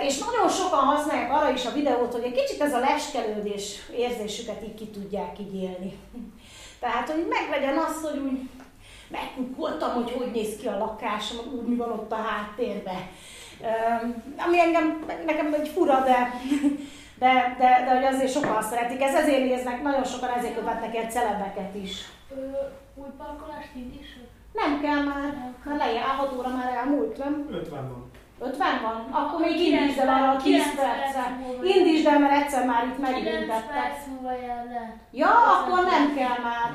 És nagyon sokan használják arra is a videót, hogy egy kicsit ez a leskelődés érzésüket így ki tudják így élni. Tehát, hogy meglegyen az, hogy úgy megkukkoltam, hogy hogy néz ki a lakásom, úgy mi van ott a háttérben ami engem, nekem egy fura, de, de, de, de hogy azért sokan szeretik. Ez ezért néznek, nagyon sokan ezért követnek egy celebeket is. Ö, új parkolást indítsuk? Nem kell már, mert lejjel, 6 óra már elmúlt, nem? 50 van. 50 van? Akkor még indítsd el arra a 10 percet. Indítsd el, mert egyszer már itt megbüntettek. 9 perc múlva jön le. Ja, akkor nem kell már.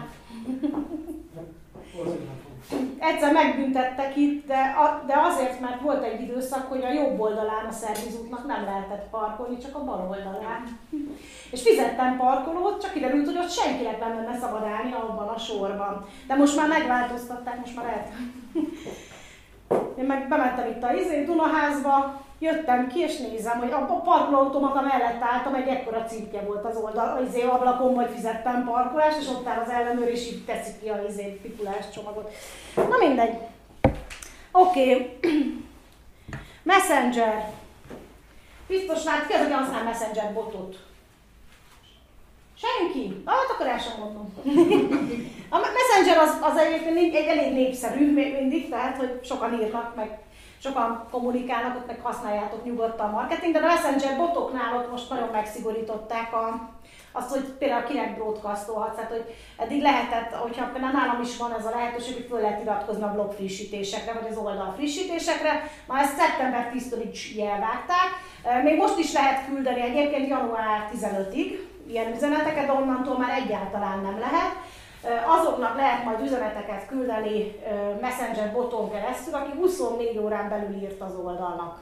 Egyszer megbüntettek itt, de, de azért, mert volt egy időszak, hogy a jobb oldalán a szervizútnak nem lehetett parkolni, csak a bal oldalán. És fizettem parkolót, csak kiderült, hogy ott senkinek nem lenne szabad állni abban a sorban. De most már megváltoztatták, most már lehet. Én meg bementem itt a izé, Dunaházba, jöttem ki, és nézem, hogy a parkolóautomata mellett álltam, egy ekkora cikkje volt az oldal, az izé ablakon, hogy fizettem parkolást, és ott áll az ellenőr, és így teszik ki a izé pitulás csomagot. Na mindegy. Oké. Okay. Messenger. Biztos lát, ki az, hogy használ Messenger botot? Senki? Hát akkor el sem mondom. A Messenger az, az egyébként egy elég népszerű mindig, tehát hogy sokan írnak, meg sokan kommunikálnak, ott meg használjátok nyugodtan a marketing, de a Messenger botoknál ott most nagyon megszigorították a, azt, hogy például kinek broadcastolhatsz, tehát hogy eddig lehetett, hogyha például nálam is van ez a lehetőség, hogy föl lehet iratkozni a blog frissítésekre, vagy az oldal frissítésekre, ma ezt szeptember 10-től is jelvágták. Még most is lehet küldeni egyébként január 15-ig ilyen üzeneteket, de onnantól már egyáltalán nem lehet azoknak lehet majd üzeneteket küldeni Messenger boton keresztül, aki 24 órán belül írt az oldalnak.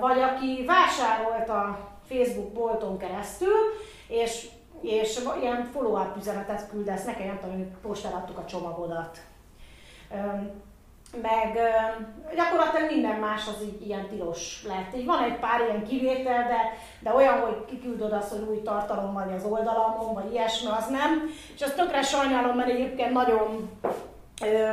Vagy aki vásárolt a Facebook bolton keresztül, és, és ilyen follow-up üzenetet küldesz nekem, nem tudom, hogy postára adtuk a csomagodat meg gyakorlatilag minden más az így ilyen tilos lett. Így van egy pár ilyen kivétel, de, de olyan, hogy kiküldöd azt, hogy új tartalom vagy az oldalamon, vagy ilyesmi, az nem. És azt tökre sajnálom, mert egyébként nagyon Ö,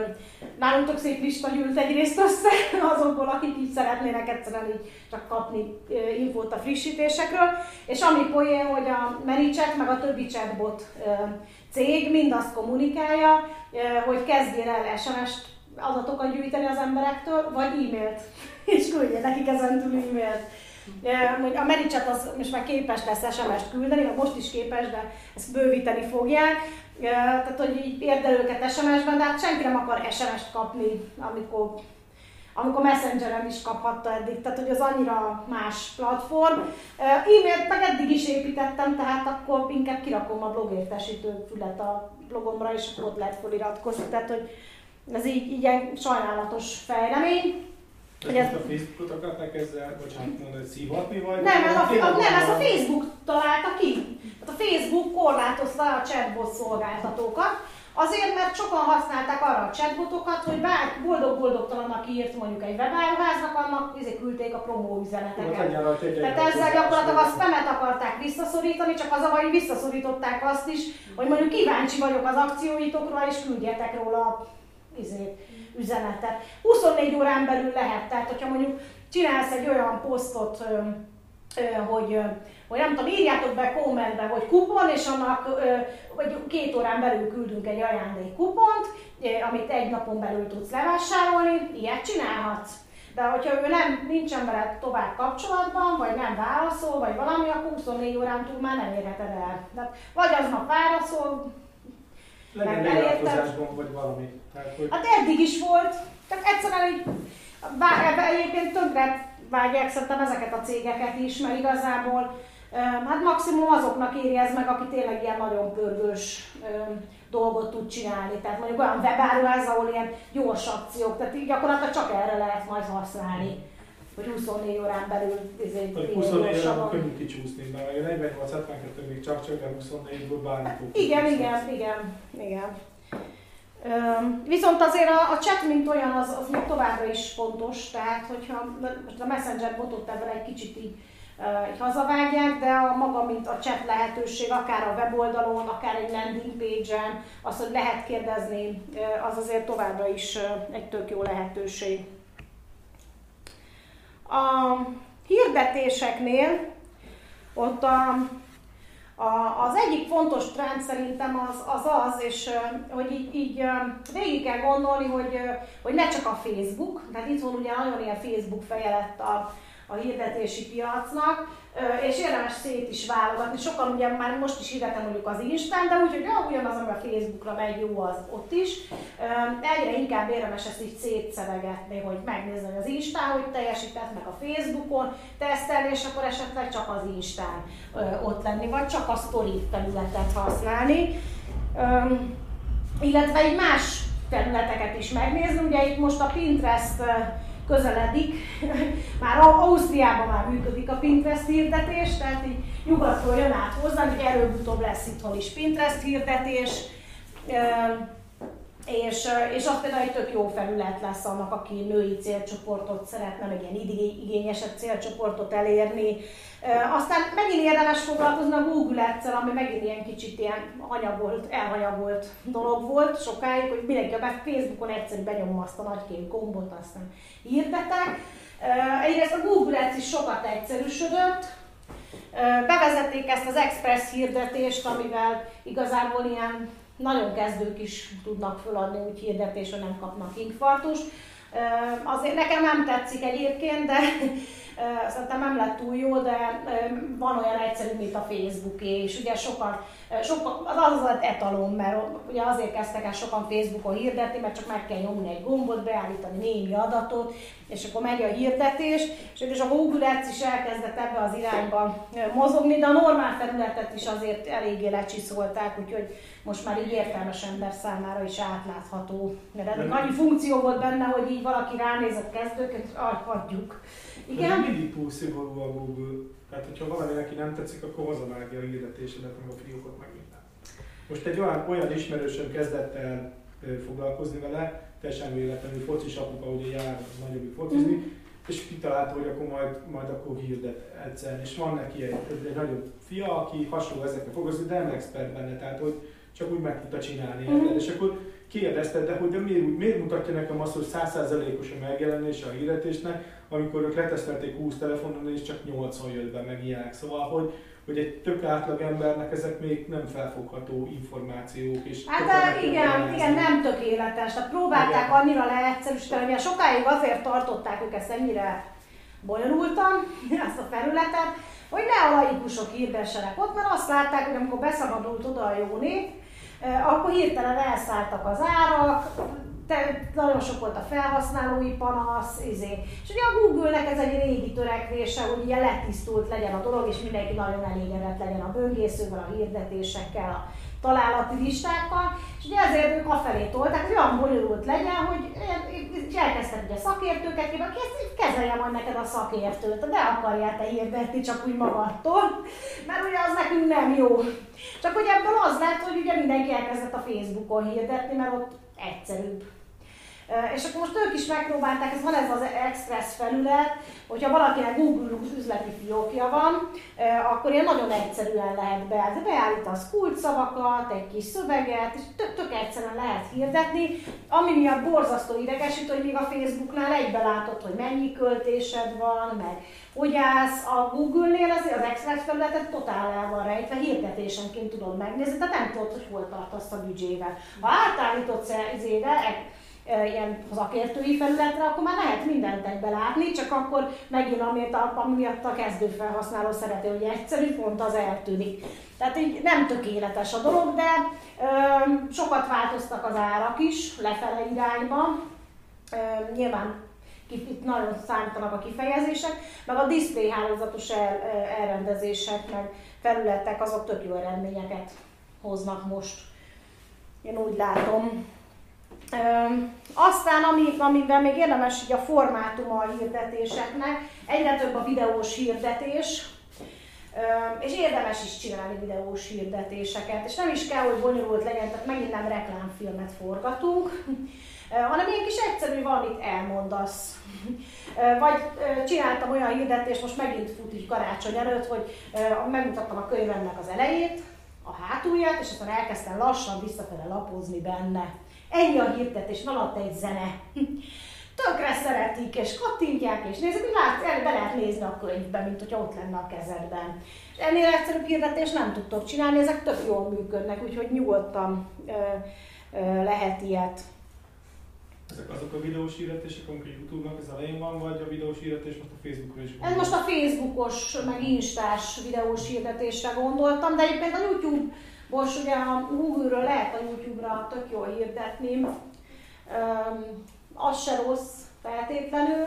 nálunk tök szép lista gyűlt egyrészt össze azokból, akik így szeretnének egyszerűen így csak kapni infót a frissítésekről, és ami poén, hogy a ManyChat meg a többi chatbot cég mind azt kommunikálja, hogy kezdjél el SMS-t adatokat gyűjteni az emberektől, vagy e-mailt, és küldje nekik ezen túl e-mailt. A Mericset az most már képes lesz SMS-t küldeni, vagy most is képes, de ezt bővíteni fogják. Tehát, hogy így érde őket SMS-ben, de hát senki nem akar SMS-t kapni, amikor amikor Messengeren is kaphatta eddig, tehát hogy az annyira más platform. E-mailt meg eddig is építettem, tehát akkor inkább kirakom a blogértesítő fület a blogomra, és akkor ott lehet feliratkozni, tehát hogy ez így, így egy sajnálatos fejlemény. Hogy ezt a Facebookot akarták ezzel, bocsánat, mondani, szívatni, vagy? Nem, ez a, a, nem, ez a Facebook találta ki. Hát a Facebook korlátozta a chatbot szolgáltatókat, Azért, mert sokan használták arra a chatbotokat, hogy bár boldog-boldogtalannak írt mondjuk egy webáruháznak, annak izé küldték a promó üzeneteket. Tehát ezzel gyakorlatilag a spamet akarták visszaszorítani, csak az, hogy visszaszorították azt is, hogy mondjuk kíváncsi vagyok az akcióitokra, és küldjetek róla izé, üzenetet. 24 órán belül lehet, tehát hogyha mondjuk csinálsz egy olyan posztot, hogy, hogy nem tudom, írjátok be kommentbe, hogy kupon, és annak vagy két órán belül küldünk egy ajándékkupont, amit egy napon belül tudsz levásárolni, ilyet csinálhatsz. De hogyha ő nem, nincsen veled tovább kapcsolatban, vagy nem válaszol, vagy valami, akkor 24 órán túl már nem érheted el. De vagy aznap válaszol, legyen leírtozásban, vagy valami. Tehát, hogy... Hát eddig is volt, tehát egyszerűen így, bár egyébként tönkre vágják szerintem ezeket a cégeket is, mert igazából hát maximum azoknak éri ez meg, aki tényleg ilyen nagyon pörgős dolgot tud csinálni. Tehát mondjuk olyan webáruház, ahol ilyen gyors akciók, tehát így gyakorlatilag csak erre lehet majd használni hogy 24 órán belül izé, 24 órán könnyű kicsúszni, mert a 48 72 még csak csak, de 24-ből bármit Igen, igen, igen, igen. Viszont azért a, a chat, mint olyan, az, az még továbbra is fontos, tehát hogyha most a Messenger botot ebben egy kicsit így, így hazavágják, de a maga, mint a chat lehetőség, akár a weboldalon, akár egy landing page-en, az, hogy lehet kérdezni, az azért továbbra is egy tök jó lehetőség. A hirdetéseknél ott a a, az egyik fontos trend szerintem az az, az és hogy így, így végig kell gondolni, hogy, hogy ne csak a Facebook, tehát itt van ugye nagyon ilyen Facebook feje lett a, a hirdetési piacnak, és érdemes szét is válogatni. Sokan ugye már most is hirdetem mondjuk az Instán, de úgy, hogy ja, ugyanaz, ami a Facebookra megy, jó az ott is. Egyre inkább érdemes ezt így szétszedegetni, hogy megnézni, hogy az Instán hogy teljesített, meg a Facebookon tesztelni, és akkor esetleg csak az Instán ott lenni, vagy csak a story felületet használni. Illetve egy más területeket is megnézni. Ugye itt most a Pinterest közeledik. Már Ausztriában már működik a Pinterest hirdetés, tehát így nyugatról jön át hozzá, hogy előbb-utóbb lesz itthon is Pinterest hirdetés. És, és az például egy tök jó felület lesz annak, aki női célcsoportot szeretne, meg ilyen igényesebb célcsoportot elérni. Aztán megint érdemes foglalkozni a Google ami megint ilyen kicsit ilyen hanyagolt, elhanyagolt dolog volt sokáig, hogy mindenki a Facebookon egyszerűen benyomom azt a nagykép gombot, aztán hirdetek. Egyrészt a Google Ads is sokat egyszerűsödött, Bevezették ezt az express hirdetést, amivel igazából ilyen nagyon kezdők is tudnak föladni úgy hirdetés, hogy nem kapnak infartus. Azért nekem nem tetszik egyébként, de szerintem nem lett túl jó, de van olyan egyszerű, mint a Facebook és ugye sokan, sokan az az etalon, mert ugye azért kezdtek el sokan Facebookon hirdetni, mert csak meg kell nyomni egy gombot, beállítani némi adatot, és akkor megy a hirdetés, és a Google Ads is elkezdett ebbe az irányba mozogni, de a normál felületet is azért eléggé lecsiszolták, úgyhogy most már így értelmes ember számára is átlátható. Mert annyi funkció volt benne, hogy így valaki ránézett kezdőket, hagyjuk. Igen? De mindig túl szigorú a Google. Tehát, hogyha valami neki nem tetszik, akkor hazavágja a hirdetésedet, meg a fiókot, meg minden. Most egy olyan, olyan ismerősöm kezdett el foglalkozni vele, teljesen véletlenül focis apuka, ugye jár nagyobbik focizni, mm. és kitalálta, hogy akkor majd, majd akkor hirdet egyszer. És van neki egy, egy nagyobb fia, aki hasonló ezekre foglalkozni, de nem expert benne, tehát hogy csak úgy meg tudta csinálni. Mm. És akkor kérdezted, de hogy de miért, miért mutatja nekem azt, hogy 100%-os a megjelenése a hirdetésnek, amikor ők letesztelték 20 telefonon, és csak 80 jött be, meg ilyenek. Szóval, hogy, hogy egy tök átlag embernek ezek még nem felfogható információk. És Hát igen, igen, nem tökéletes. Tehát próbálták Igen. annyira leegyszerűsíteni, hogy sokáig azért tartották ők ezt ennyire bonyolultan, ezt a felületet, hogy ne a laikusok hirdessenek ott, mert azt látták, hogy amikor beszabadult oda a jó nép, eh, akkor hirtelen elszálltak az árak, te, nagyon sok volt a felhasználói panasz, izé. és ugye a Google-nek ez egy régi törekvése, hogy ugye letisztult legyen a dolog, és mindenki nagyon elégedett legyen a böngészővel, a hirdetésekkel, a találati listákkal, és ugye ezért ők afelé tolták, hogy olyan bonyolult legyen, hogy és elkezdtek ugye szakértőket aki ezt kezelje majd neked a szakértőt, de akarjál te hirdetni csak úgy magadtól, mert ugye az nekünk nem jó. Csak hogy ebből az lett, hogy ugye mindenki elkezdett a Facebookon hirdetni, mert ott egyszerűbb. És akkor most ők is megpróbálták, ez van ez az Express felület, hogyha valakinek Google üzleti fiókja van, akkor ilyen nagyon egyszerűen lehet beállítani. Beállítasz kulcsszavakat, egy kis szöveget, és tök, tök egyszerűen lehet hirdetni, ami miatt borzasztó idegesít, hogy még a Facebooknál egybe látod, hogy mennyi költésed van, meg hogy állsz a Google-nél, azért az Express felületet totál el van rejtve, hirdetésenként tudod megnézni, tehát nem tudod, hogy hol tartasz a büdzsével. Ha átállítod izére, e, ilyen szakértői felületre, akkor már lehet mindent egybe látni, csak akkor megint amit a, miatt a kezdő felhasználó szereti, hogy egyszerű, pont az eltűnik. Tehát így nem tökéletes a dolog, de ö, sokat változtak az árak is lefele irányba. Ö, nyilván itt nagyon számítanak a kifejezések, meg a display hálózatos el, elrendezések, meg felületek, azok tök jó eredményeket hoznak most. Én úgy látom. Aztán, ami, amiben még érdemes így a formátuma a hirdetéseknek, egyre több a videós hirdetés, és érdemes is csinálni videós hirdetéseket, és nem is kell, hogy bonyolult legyen, tehát megint nem reklámfilmet forgatunk, hanem ilyen kis egyszerű valamit elmondasz. Vagy csináltam olyan hirdetést, most megint fut így karácsony előtt, hogy megmutattam a könyvemnek az elejét, a hátulját, és aztán elkezdtem lassan visszafele lapozni benne. Ennyi a hirdetés, van ott egy zene. Tökre szeretik, és kattintják, és nézik, hogy lát, el, be lehet nézni a könyvben, mint hogyha ott lenne a kezedben. Ennél egyszerűbb hirdetést nem tudtok csinálni, ezek tök jól működnek, úgyhogy nyugodtan ö, ö, lehet ilyet. Ezek azok a videós hirdetések, amik a Youtube-nak az elején van, vagy a videós hirdetés most a Facebookon is van? Ez most a Facebookos, meg Instás videós hirdetésre gondoltam, de egyébként a YouTube, most ugye a Google-ről lehet a YouTube-ra tök jól hirdetni, Öm, az se rossz feltétlenül.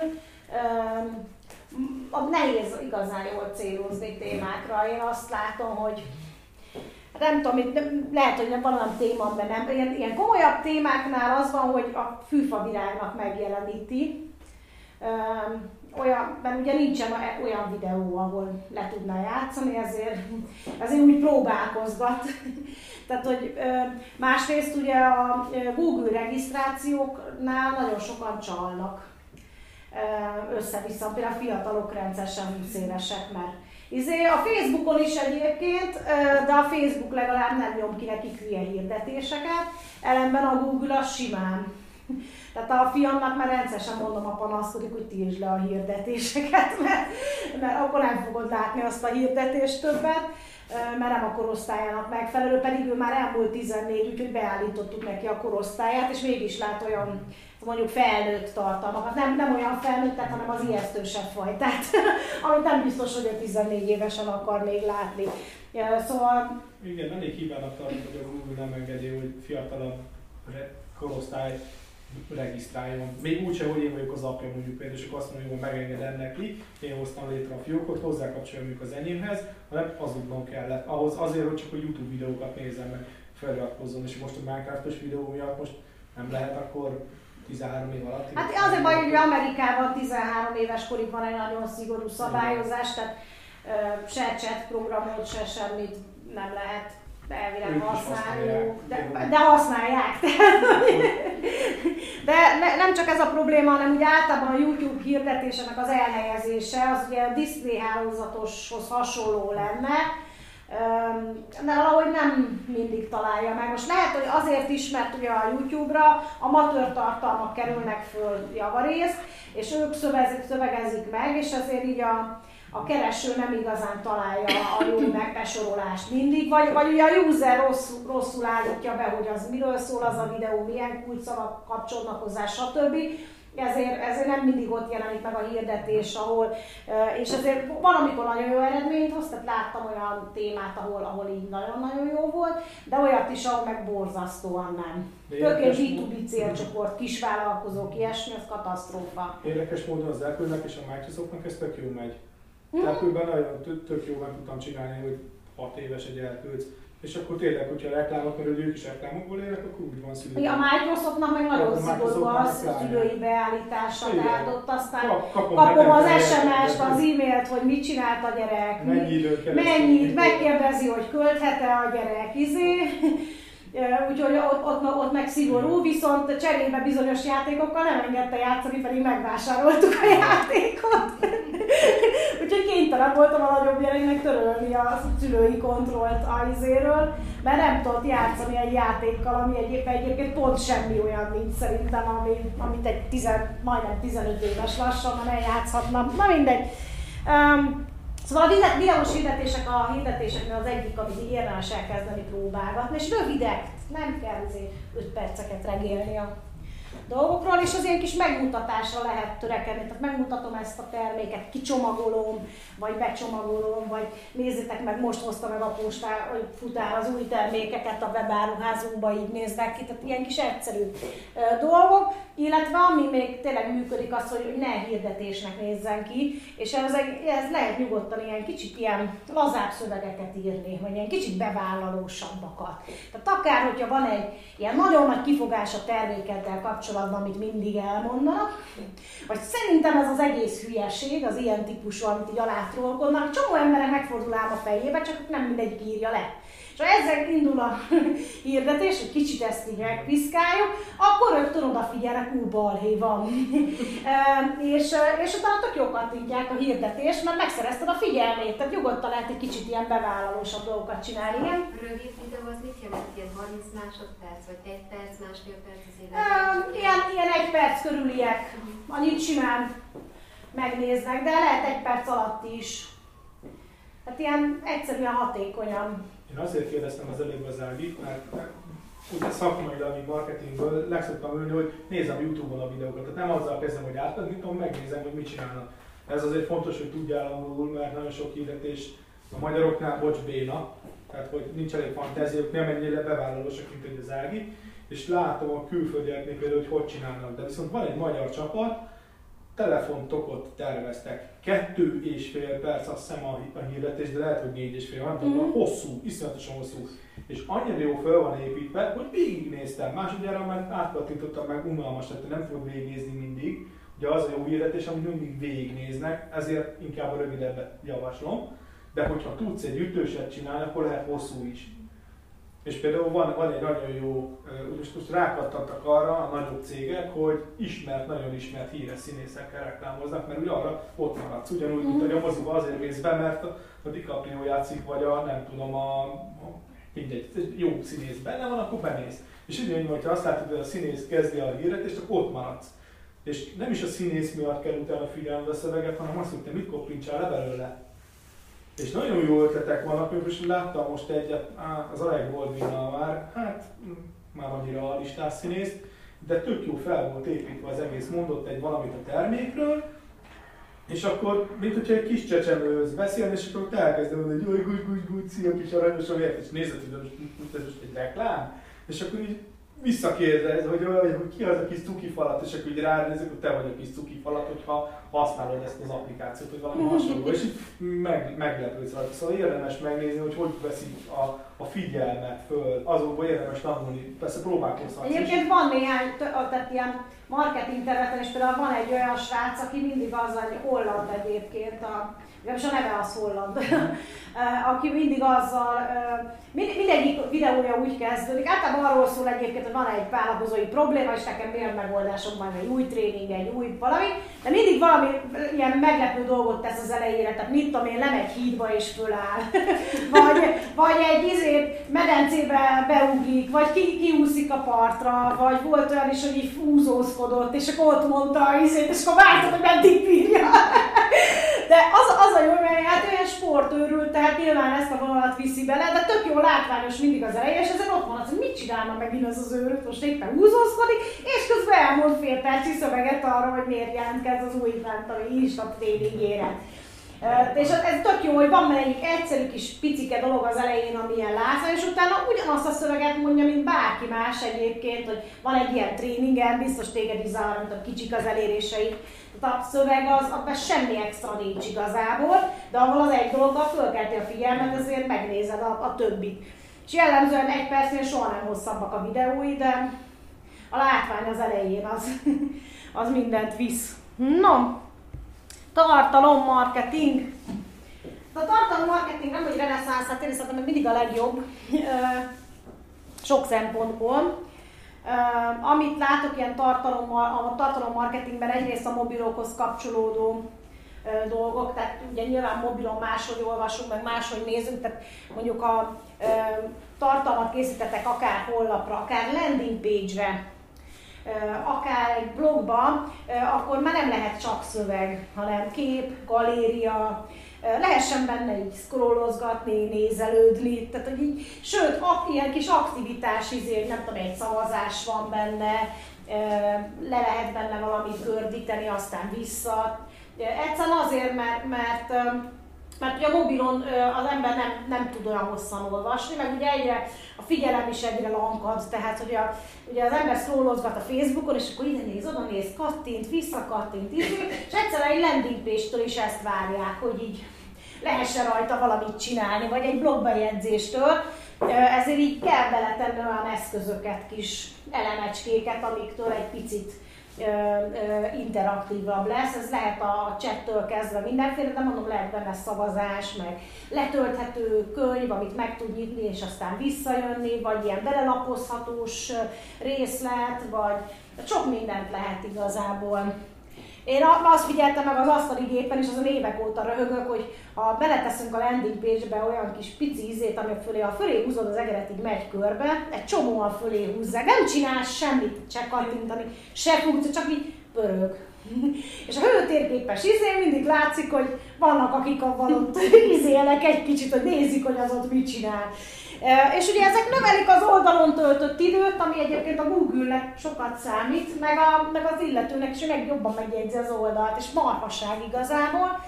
Nehéz igazán jól célozni témákra. Én azt látom, hogy nem tudom, itt nem, lehet, hogy nem van olyan téma, de nem. Ilyen, ilyen komolyabb témáknál az van, hogy a fűfavirágnak megjeleníti. Olyan, mert ugye nincsen olyan videó, ahol le tudná játszani, ezért, ezért úgy próbálkozgat. Tehát, hogy másrészt ugye a Google regisztrációknál nagyon sokan csalnak össze-vissza, például a fiatalok rendszeresen 20 évesek, mert Izé, a Facebookon is egyébként, de a Facebook legalább nem nyom ki nekik hülye hirdetéseket, ellenben a Google az simán. Tehát a fiamnak már rendszeresen mondom, a panaszkodik, hogy tiltsd le a hirdetéseket, mert, mert akkor nem fogod látni azt a hirdetést többet, mert nem a korosztályának megfelelő, pedig ő már elmúlt 14, úgyhogy beállítottuk neki a korosztályát, és mégis lát olyan mondjuk felnőtt tartalmakat, nem, nem olyan felnőttet, hanem az ijesztősebb fajtát, amit nem biztos, hogy a 14 évesen akar még látni. Szóval Igen, elég hibának tartom, hogy a Google nem engedi, hogy fiatalabb korosztály regisztráljon. Még úgy sem, hogy én vagyok az apja mondjuk például, és akkor azt mondja, hogy megengedem neki, én hoztam létre a fiókot, hozzákapcsolja mondjuk az enyémhez, hanem azokban kellett. Ahhoz azért, hogy csak a YouTube videókat nézem meg, feliratkozzon, és most a Minecraftos videó miatt most nem lehet akkor 13 év alatt. Hát azért baj, hogy Amerikában 13 éves korig van egy nagyon szigorú szabályozás, tehát se chat programot, se semmit nem lehet elvileg is használni, használják. de, de használják. De ne, nem csak ez a probléma, hanem ugye általában a YouTube hirdetésének az elhelyezése, az ugye a display hálózatoshoz hasonló lenne, de valahogy nem mindig találja meg. Most lehet, hogy azért is, mert ugye a YouTube-ra amatőr tartalmak kerülnek föl javarészt, és ők szövezik, szövegezik meg, és azért így a, a kereső nem igazán találja a jó megbesorolást mindig, vagy, vagy ugye a user rosszul, rosszul állítja be, hogy az miről szól az a videó, milyen kulcsszavak kapcsolnak hozzá, stb ezért, ezért nem mindig ott jelenik meg a hirdetés, ahol, és ezért valamikor nagyon jó eredményt hoz, tehát láttam olyan témát, ahol, ahol így nagyon-nagyon jó volt, de olyat is, ahol meg borzasztóan nem. Főként B2B célcsoport, kisvállalkozók, ilyesmi, az katasztrófa. Érdekes módon az apple és a Microsoftnak ez tök jó megy. Mm. Apple-ben nagyon tök jó meg tudtam csinálni, hogy 6 éves egy elkülc és akkor tényleg, hogyha reklámok, mert ők is reklámokból élnek, akkor úgy van szülő. A Microsoftnak meg nagyon szigorú az szülői beállítása, tehát ott aztán kapom, kapom az SMS-t, az e-mailt, hogy mit csinált a gyerek, mennyi időt mennyit, megkérdezi, hogy költhet-e a gyerek, izé. Úgyhogy ott, ott, ott meg szigorú, viszont cserébe bizonyos játékokkal nem engedte játszani, pedig megvásároltuk a játékot. Úgyhogy kénytelen voltam a nagyobb gyereknek törölni a szülői kontrollt a izéről, mert nem tudott játszani egy játékkal, ami egyébként, egyébként pont semmi olyan nincs szerintem, ami, amit egy tizen, majdnem 15 éves lassan nem játszhatna. Na mindegy. Um, Szóval a videós hirdetések a hirdetéseknél az egyik, amit érdemes elkezdeni próbálgatni, és rövidek, nem kell 5 perceket regélni a dolgokról, és az ilyen kis megmutatásra lehet törekedni. Tehát megmutatom ezt a terméket, kicsomagolom, vagy becsomagolom, vagy nézzétek meg, most hozta meg a postá, hogy futár az új termékeket a webáruházunkba, így néznek ki, tehát ilyen kis egyszerű dolgok. Illetve ami még tényleg működik az, hogy ne hirdetésnek nézzen ki, és ez, ez lehet nyugodtan ilyen kicsit ilyen lazább szövegeket írni, vagy ilyen kicsit bevállalósabbakat. Tehát akár, hogyha van egy ilyen nagyon nagy kifogás a termékeddel kapcsolatban, amit mindig elmondanak, vagy szerintem ez az egész hülyeség, az ilyen típusú, amit így alátrolkodnak, csomó emberek megfordul ám a fejébe, csak nem mindegy írja le. És ha ezzel indul a hirdetés, hogy kicsit ezt így megpiszkáljuk, akkor rögtön odafigyelnek, ú, balhé van. és, és utána tök jó kattintják a hirdetés, mert megszerezted a figyelmét, tehát nyugodtan lehet egy kicsit ilyen bevállalósabb dolgokat csinálni. Igen? Rövid videó az mit jelent? Ilyen 30 másodperc, vagy egy perc, másfél perc az ilyen, ilyen egy perc körüliek, annyit simán megnéznek, de lehet egy perc alatt is. Tehát ilyen egyszerűen hatékonyan. Én azért kérdeztem az előbb az Ágit, mert ugye szakmai marketingből legszoktam ülni, hogy nézem Youtube-on a videókat. Tehát nem azzal kezdem, hogy átadni, megnézem, hogy mit csinálnak. Ez azért fontos, hogy tudjál angolul, mert nagyon sok hirdetés a magyaroknál bocs béna, tehát hogy nincs elég fantáziók, nem ennyire bevállalósak, mint egy az Ági, és látom a külföldieknél például, hogy hogy csinálnak. De viszont van egy magyar csapat, telefontokot terveztek. Kettő és fél perc azt hiszem a, a hirdetés, de lehet, hogy négy és fél, nem tudom, mm. hosszú, iszonyatosan hosszú. És annyira jó fel van építve, hogy végignéztem. Másodjára már átkattintottam meg, unalmas, tehát nem fogod végignézni mindig. Ugye az a jó hirdetés, amit mindig végignéznek, ezért inkább a rövidebbet javaslom. De hogyha tudsz egy ütőset csinálni, akkor lehet hosszú is. És például van, van egy nagyon jó, most, most rákattantak arra a nagyobb cégek, hogy ismert, nagyon ismert híres színészekkel reklámoznak, mert ugye arra ott maradsz. Ugyanúgy, mint a moziba azért mész be, mert a, a DiCaprio játszik, vagy a nem tudom, a, mindegy, jó színész benne van, akkor bemész. És ugyanúgy, hogyha azt látod, hogy a színész kezdi a híret, és akkor ott maradsz. És nem is a színész miatt kell utána figyelned a szöveget, hanem azt, hogy te mit koppintsál le belőle. És nagyon jó ötletek vannak, és láttam most egyet, az Alec baldwin már, hát már annyira a listás színész, de tök jó fel volt építve az egész, mondott egy valamit a termékről, és akkor, mint hogyha egy kis csecsemőhöz beszélni, és akkor te elkezdem mondani, hogy úgy, úgy, úgy, szia kis aranyos, és nézed, hogy ez most egy reklám, és akkor így visszakérdez, hogy, hogy ki az a kis cuki falat, és akkor így ránézek, hogy te vagy a kis cuki falat, hogyha használod ezt az applikációt, vagy valami hasonló, és így meg, meglepődsz rajta. Szóval érdemes megnézni, hogy hogy veszik a, a figyelmet föl, azokból érdemes tanulni, persze próbálkozhatsz is. Egyébként van néhány, tehát ilyen marketing területen, és például van egy olyan srác, aki mindig azzal, hogy holland egyébként, a, legalábbis a neve az holland, aki mindig azzal, mind, mindegyik videója úgy kezdődik, általában arról szól egyébként, hogy van egy vállalkozói probléma, és nekem milyen megoldások van, egy új tréning, egy új valami, de mindig valami ilyen meglepő dolgot tesz az elejére, tehát mit tudom én, lemegy hídba és föláll, vagy, vagy egy izét medencébe beugrik, vagy ki, kiúszik a partra, vagy volt olyan is, hogy így fúzózkodott, és akkor ott mondta a izét, és akkor vártad, hogy meddig bírja. De az, az a jó, mert hát olyan sportőrült, tehát nyilván ezt a vonalat viszi bele, de tök jó látványos mindig az eleje, és ezen ott van az, hogy mit csinálna megint az az őrült, most éppen húzózkodik, és közben elmond fél perc szöveget arra, hogy miért jelentkez az új event, ami Insta tréningére. Uh, és ez tök jó, hogy van egy egyszerű kis picike dolog az elején, ami ilyen látva, és utána ugyanazt a szöveget mondja, mint bárki más egyébként, hogy van egy ilyen tréningen, biztos téged is zavar, mint a kicsik az eléréseid. Tehát a szöveg az, abban semmi extra nincs igazából, de ahol az egy dologgal fölkelti a figyelmet, ezért megnézed a, a többit. És jellemzően egy percnél soha nem hosszabbak a videói, de a látvány az elején az, az mindent visz. No, tartalommarketing. A tartalommarketing nem, hogy reneszánsz, hát én szerintem még mindig a legjobb sok szempontból. Amit látok ilyen tartalom, a tartalommarketingben egyrészt a mobilokhoz kapcsolódó dolgok, tehát ugye nyilván mobilon máshogy olvasunk, meg máshogy nézünk, tehát mondjuk a tartalmat készítetek akár honlapra, akár landing page-re, akár egy blogba, akkor már nem lehet csak szöveg, hanem kép, galéria, lehessen benne így scrollozgatni, nézelődni, tehát hogy így, sőt, ilyen kis aktivitás, izé, nem tudom, egy szavazás van benne, le lehet benne valamit gördíteni, aztán vissza. Egyszerűen azért, mert, mert mert ugye a mobilon az ember nem, nem tud olyan hosszan olvasni, meg ugye egyre a figyelem is egyre lankad, tehát hogy a, ugye az ember szólozgat a Facebookon, és akkor ide néz, oda néz, kattint, visszakattint, izé, és egyszerűen egy landing page-től is ezt várják, hogy így lehessen rajta valamit csinálni, vagy egy blogbejegyzéstől, ezért így kell beletenni olyan eszközöket, kis elemecskéket, amiktől egy picit interaktívabb lesz. Ez lehet a chattől kezdve mindenféle, de mondom, lehet benne szavazás, meg letölthető könyv, amit meg tud nyitni, és aztán visszajönni, vagy ilyen belelapozhatós részlet, vagy sok mindent lehet igazából. Én azt figyeltem meg az asztali gépen, és az a évek óta röhögök, hogy ha beleteszünk a landing page-be olyan kis pici izét, ami fölé, a fölé húzod az egeret, így megy körbe, egy csomóan fölé húzzák, nem csinál semmit, se kattintani, se funkció, csak így pörög. És a hőtérképes izé mindig látszik, hogy vannak akik abban ott izélnek egy kicsit, hogy nézik, hogy az ott mit csinál. És ugye ezek növelik az oldalon töltött időt, ami egyébként a Google-nek sokat számít, meg, a, meg az illetőnek is meg jobban megjegyzi az oldalt, és marhaság igazából,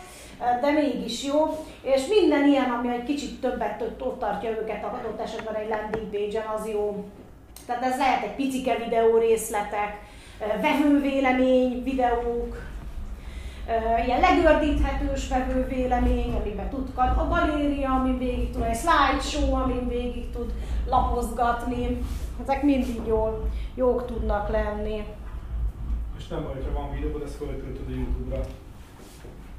de mégis jó. És minden ilyen, ami egy kicsit többet ott tartja őket adott esetben egy landing page az jó. Tehát ez lehet egy picike videó részletek, vevővélemény videók, ilyen legördíthetős vevő vélemény, amiben tud a galéria, amin végig tud, egy slideshow, amin végig tud lapozgatni. Ezek mindig jól, jók tudnak lenni. És nem baj, ha van videó, ezt föltöltöd a Youtube-ra.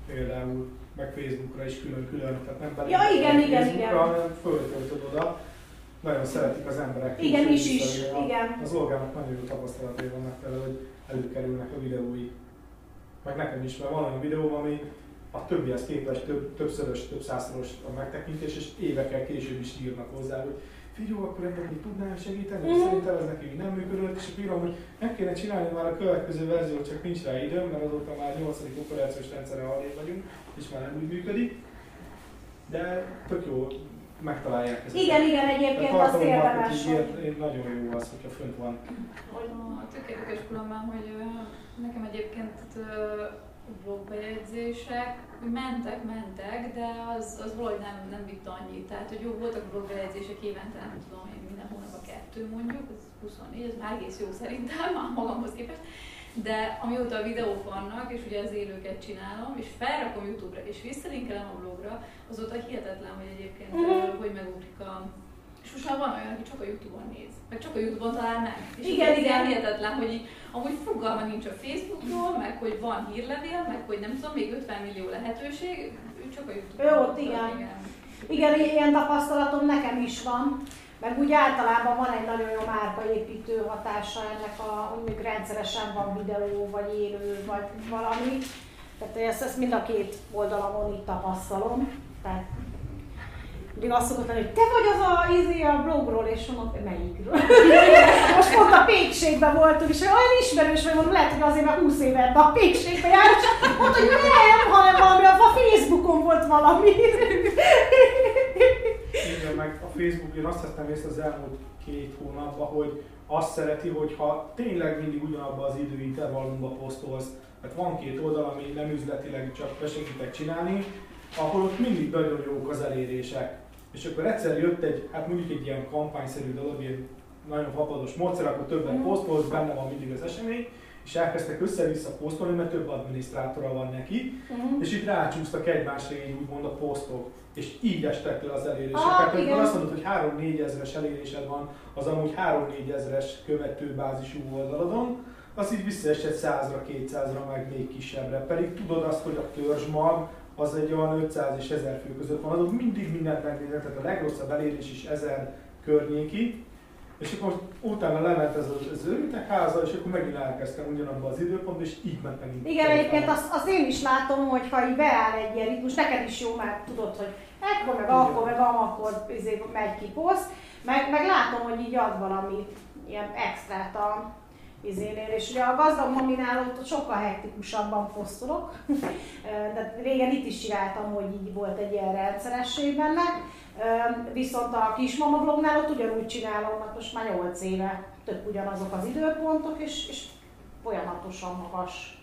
Például, meg Facebookra is külön-külön, tehát nem belül Ja, igen, igen, Facebookra, igen. hanem föltöltöd oda. Nagyon szeretik az emberek. Igen, is is, igen. Az Olgának nagyon jó tapasztalatai vannak vele, hogy előkerülnek a videói. Meg nekem is, mert van olyan videó, ami a többihez képest több, többszörös, több százszoros a megtekintés, és évekkel később is írnak hozzá, hogy figyelj, akkor ebben még tudnál segíteni, Mhm. szerintem ez neki így nem működött, és akkor írom, hogy meg kéne csinálni már a következő verziót, csak nincs rá időm, mert azóta már 8. operációs rendszerre arrébb vagyunk, és már nem úgy működik. De tök jó megtalálják ezt. Igen, igen, egyébként azt érdemes, hogy... Nagyon jó az, hogyha fönt van. A tök érdekes különben, hogy nekem egyébként blogbejegyzések mentek, mentek, de az, az valahogy nem, nem vitt annyit. Tehát, hogy jó, voltak blogbejegyzések évente, nem tudom én, minden hónapban kettő mondjuk, ez 24, ez már egész jó szerintem, már magamhoz képest. De amióta a videók vannak, és ugye az élőket csinálom, és felrakom YouTube-ra, és visszalinkelem a blogra, azóta hihetetlen, hogy egyébként uh-huh. hogy megugrik a És most már van olyan, aki csak a Youtube-on néz, meg csak a Youtube-on talál meg. És Igen, igen. ilyen hihetetlen, hogy így, amúgy fogalma nincs a Facebookról, meg hogy van hírlevél, meg hogy nem tudom, még 50 millió lehetőség, ő csak a Youtube-on. Ő ott, igen. Igen, ilyen tapasztalatom nekem is van. Meg úgy általában van egy nagyon jó márkaépítő hatása ennek, a, hogy rendszeresen van videó, vagy élő, vagy valami. Tehát ezt, ezt mind a két oldalamon így tapasztalom. Tehát mindig azt szokott lenni, hogy te vagy az a, izé a blogról, és mondom, melyikről. Most pont a pékségben voltunk, és olyan ismerős vagy, mondom, lehet, hogy azért már 20 éve ebben a pékségben jár, és mondta, hogy nem, hanem valami, a Facebookon volt valami. Igen, meg a Facebook, én azt vettem észre az elmúlt két hónapban, hogy azt szereti, hogyha tényleg mindig ugyanabban az időintervallumban posztolsz, mert van két oldal, ami nem üzletileg csak besegítek csinálni, ahol ott mindig nagyon jók az elérések. És akkor egyszer jött egy, hát mondjuk egy ilyen kampányszerű dolog, ilyen nagyon fapados módszer, akkor többet Mhm. posztolsz, benne van mindig az esemény, és elkezdtek össze-vissza posztolni, mert több adminisztrátora van neki, Mhm. és itt rácsúsztak egymásra így úgymond a posztok, és így estek le az elérések. Ah, Tehát amikor azt mondod, hogy 3-4 ezres elérésed van, az amúgy 3-4 ezres követőbázisú oldalodon, az így visszaesett 100-ra, 200-ra, meg még kisebbre. Pedig tudod azt, hogy a törzsmag az egy olyan 500 és 1000 fő között van, azok mindig mindent megnéznek, tehát a legrosszabb elérés is 1000 környéki, és akkor utána lement ez az, az őrültek háza, és akkor megint elkezdtem ugyanabban az időpontban, és így ment megint. Igen, egyébként azt, azt én is látom, hogy ha így beáll egy ilyen ritmus, neked is jó, mert tudod, hogy ekkor, meg Igen. akkor, meg akkor izé, megy ki poszt, meg, meg látom, hogy így ad valami ilyen extrát a izénél, és ugye a gazdag maminál ott sokkal hektikusabban posztolok, de régen itt is csináltam, hogy így volt egy ilyen rendszeresség benne, viszont a kismama blognál ott ugyanúgy csinálom, mert most már 8 éve tök ugyanazok az időpontok, és, és folyamatosan magas.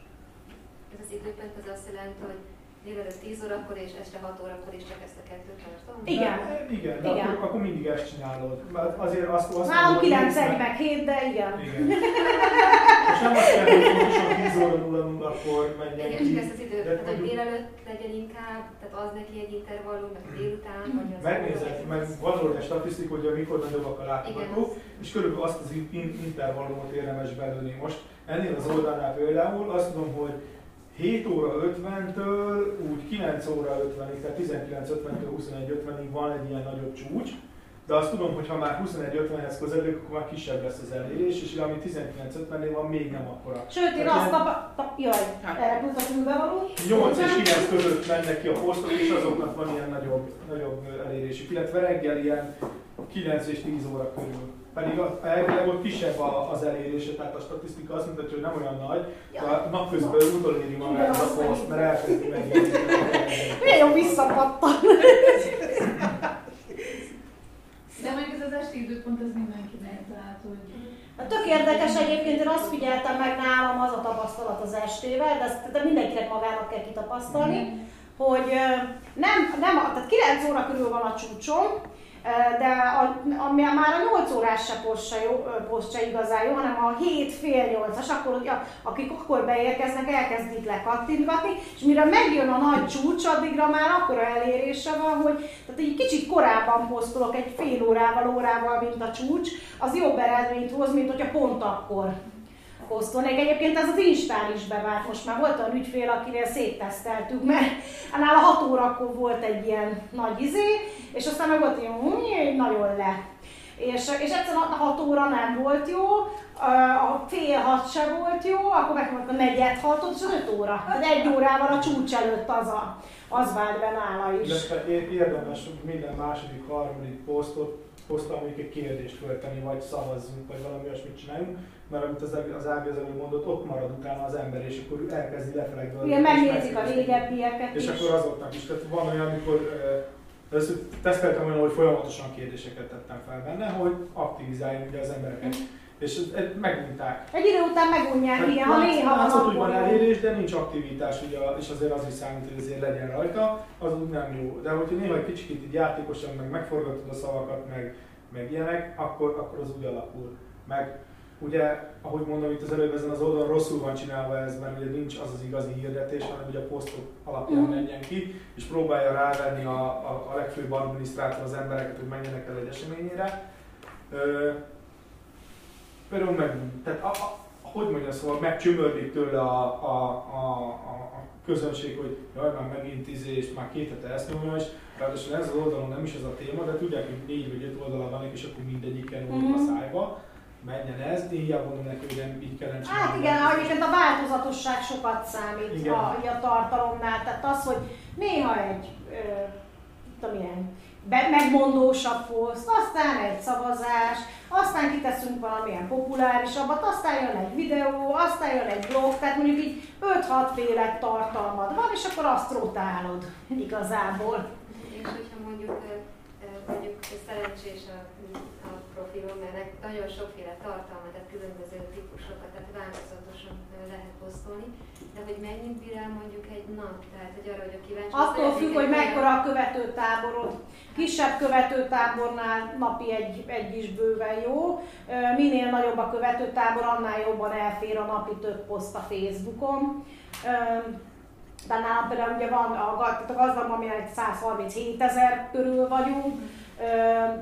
Ez az időpont az azt jelenti, hogy délelőtt 10 órakor és este 6 órakor is csak ezt a kettőt tartom? Igen. De, igen, de Igen. Akkor, akkor, mindig ezt csinálod. Mert azért azt, azt Nálam mondom, hogy 9 nézd meg- meg 7, de igen. Igen. Most nem azt kell, hogy pontosan 10 óra 0 0 akkor menjen Igen, ki. csak ezt az időt, de tehát hogy délelőtt legyen inkább, tehát az neki egy intervallum, meg délután, vagy az... Megnézed, meg van egy statisztika, hogy mikor nagyobbak a látogatók, Igen. és körülbelül azt az in- intervallumot érdemes belőni. Most ennél az oldalnál például azt tudom, hogy 7 óra 50-től úgy 9 óra 50-ig, tehát 19.50-től 21.50-ig van egy ilyen nagyobb csúcs, de azt tudom, hogy ha már 21.50-hez közelünk, akkor már kisebb lesz az elérés, és ami 19.50-nél van, még nem akkora. Sőt, én azt ilyen tapa... tap, jaj, erre plusz a fülbevaló. 8 és 9 között mennek ki a posztok, és azoknak van ilyen nagyobb, nagyobb elérésük, illetve reggel ilyen 9 és 10 óra körül. Pedig a- elvileg ott kisebb a- az elérése, tehát a statisztika azt mutatja, hogy nem olyan nagy, de a napközben utoléri magát a poszt, mert elkezdi megjelenni. Milyen jó visszapattan. De mondjuk ez az esti időpont, az mindenkinek, tehát hogy... Hát tök érdekes egyébként, én azt figyeltem meg nálam az a tapasztalat az estével, de ezt de mindenkinek magának kell kitapasztalni, hogy ö, nem, nem, a- tehát 9 óra körül van a csúcson, ö, de a, ami már a 8 órás se poszt se, jó, poszt igazán jó, hanem a 7 fél 8-as, akkor ugye, akik akkor beérkeznek, elkezdik lekattintgatni, és mire megjön a nagy csúcs, addigra már akkora elérése van, hogy tehát egy kicsit korábban posztolok, egy fél órával, órával, mint a csúcs, az jobb eredményt hoz, mint hogyha pont akkor posztolnék. Egyébként ez az Instán is bevált. Most már volt olyan ügyfél, akinél szétteszteltük, mert nála 6 órakor volt egy ilyen nagy izé, és aztán meg volt ilyen, "Hm, nagyon le. És, és egyszerűen a 6 óra nem volt jó, a fél hat se volt jó, akkor megmondtam a negyed hatot, és az 5 óra. Tehát egy órával a csúcs előtt az, a, az vált be nála is. Illetve érdemes minden második, harmadik posztot, posztra mondjuk egy kérdést föltenni, vagy szavazzunk, vagy valami olyasmit csináljunk, mert amit az, az Ági az előbb mondott, ott marad utána az ember, és akkor elkezdi lefelé görgetni, Igen, megnézik a régebbieket És is. akkor azoknak is. Tehát van olyan, amikor először teszteltem olyan, hogy folyamatosan kérdéseket tettem fel benne, hogy aktivizáljam ugye az embereket. És megmondták. Egy idő után megunják, igen, ha néha van, Látszott, hogy van akkor elérés, de nincs aktivitás, ugye, és azért az is számít, hogy azért legyen rajta, az úgy nem jó. De hogyha néha egy kicsit így játékosan meg megforgatod a szavakat, meg, meg ilyenek, akkor, akkor az úgy alakul. Meg ugye, ahogy mondom itt az előbb, ezen az oldalon rosszul van csinálva ez, mert ugye nincs az az igazi hirdetés, hanem ugye a posztok alapján Mhm. menjen ki, és próbálja rávenni a, a, a legfőbb adminisztrátor az embereket, hogy menjenek el egy eseményére. Ö, például meg, tehát a, a, hogy mondjam, szóval megcsömörlik tőle a, a, a, a, közönség, hogy jaj, már megint izé, és már két hete ezt nyomja, és ráadásul ez az oldalon nem is ez a téma, de tudják, hogy négy vagy öt oldala van, és akkor mindegyiken mm. a szájba, menjen ez, én hiába mondom neki, hogy nem így kellene csinálni. Hát igen, egyébként a változatosság sokat számít Igen. a, a tartalomnál. Tehát az, hogy néha egy, ö, tudom ilyen, megmondósabb poszt, aztán egy szavazás, aztán kiteszünk valamilyen populárisabbat, aztán jön egy videó, aztán jön egy blog, tehát mondjuk így 5-6 féle tartalmad van, és akkor azt rotálod igazából. És hogyha mondjuk, mondjuk szerencsés a, a profilom, mert nagyon sokféle tartalma, tehát különböző típusokat, tehát változatosan lehet posztolni, de hogy mennyit bír el mondjuk egy nap, tehát hogy arra vagyok kíváncsi. Attól függ, hogy mekkora a követőtáborod. Kisebb követőtábornál napi egy, egy is bőven jó. Minél nagyobb a követőtábor, annál jobban elfér a napi több poszt a Facebookon. De nálam például ugye van a, a gazdagban, ami egy 137 ezer körül vagyunk,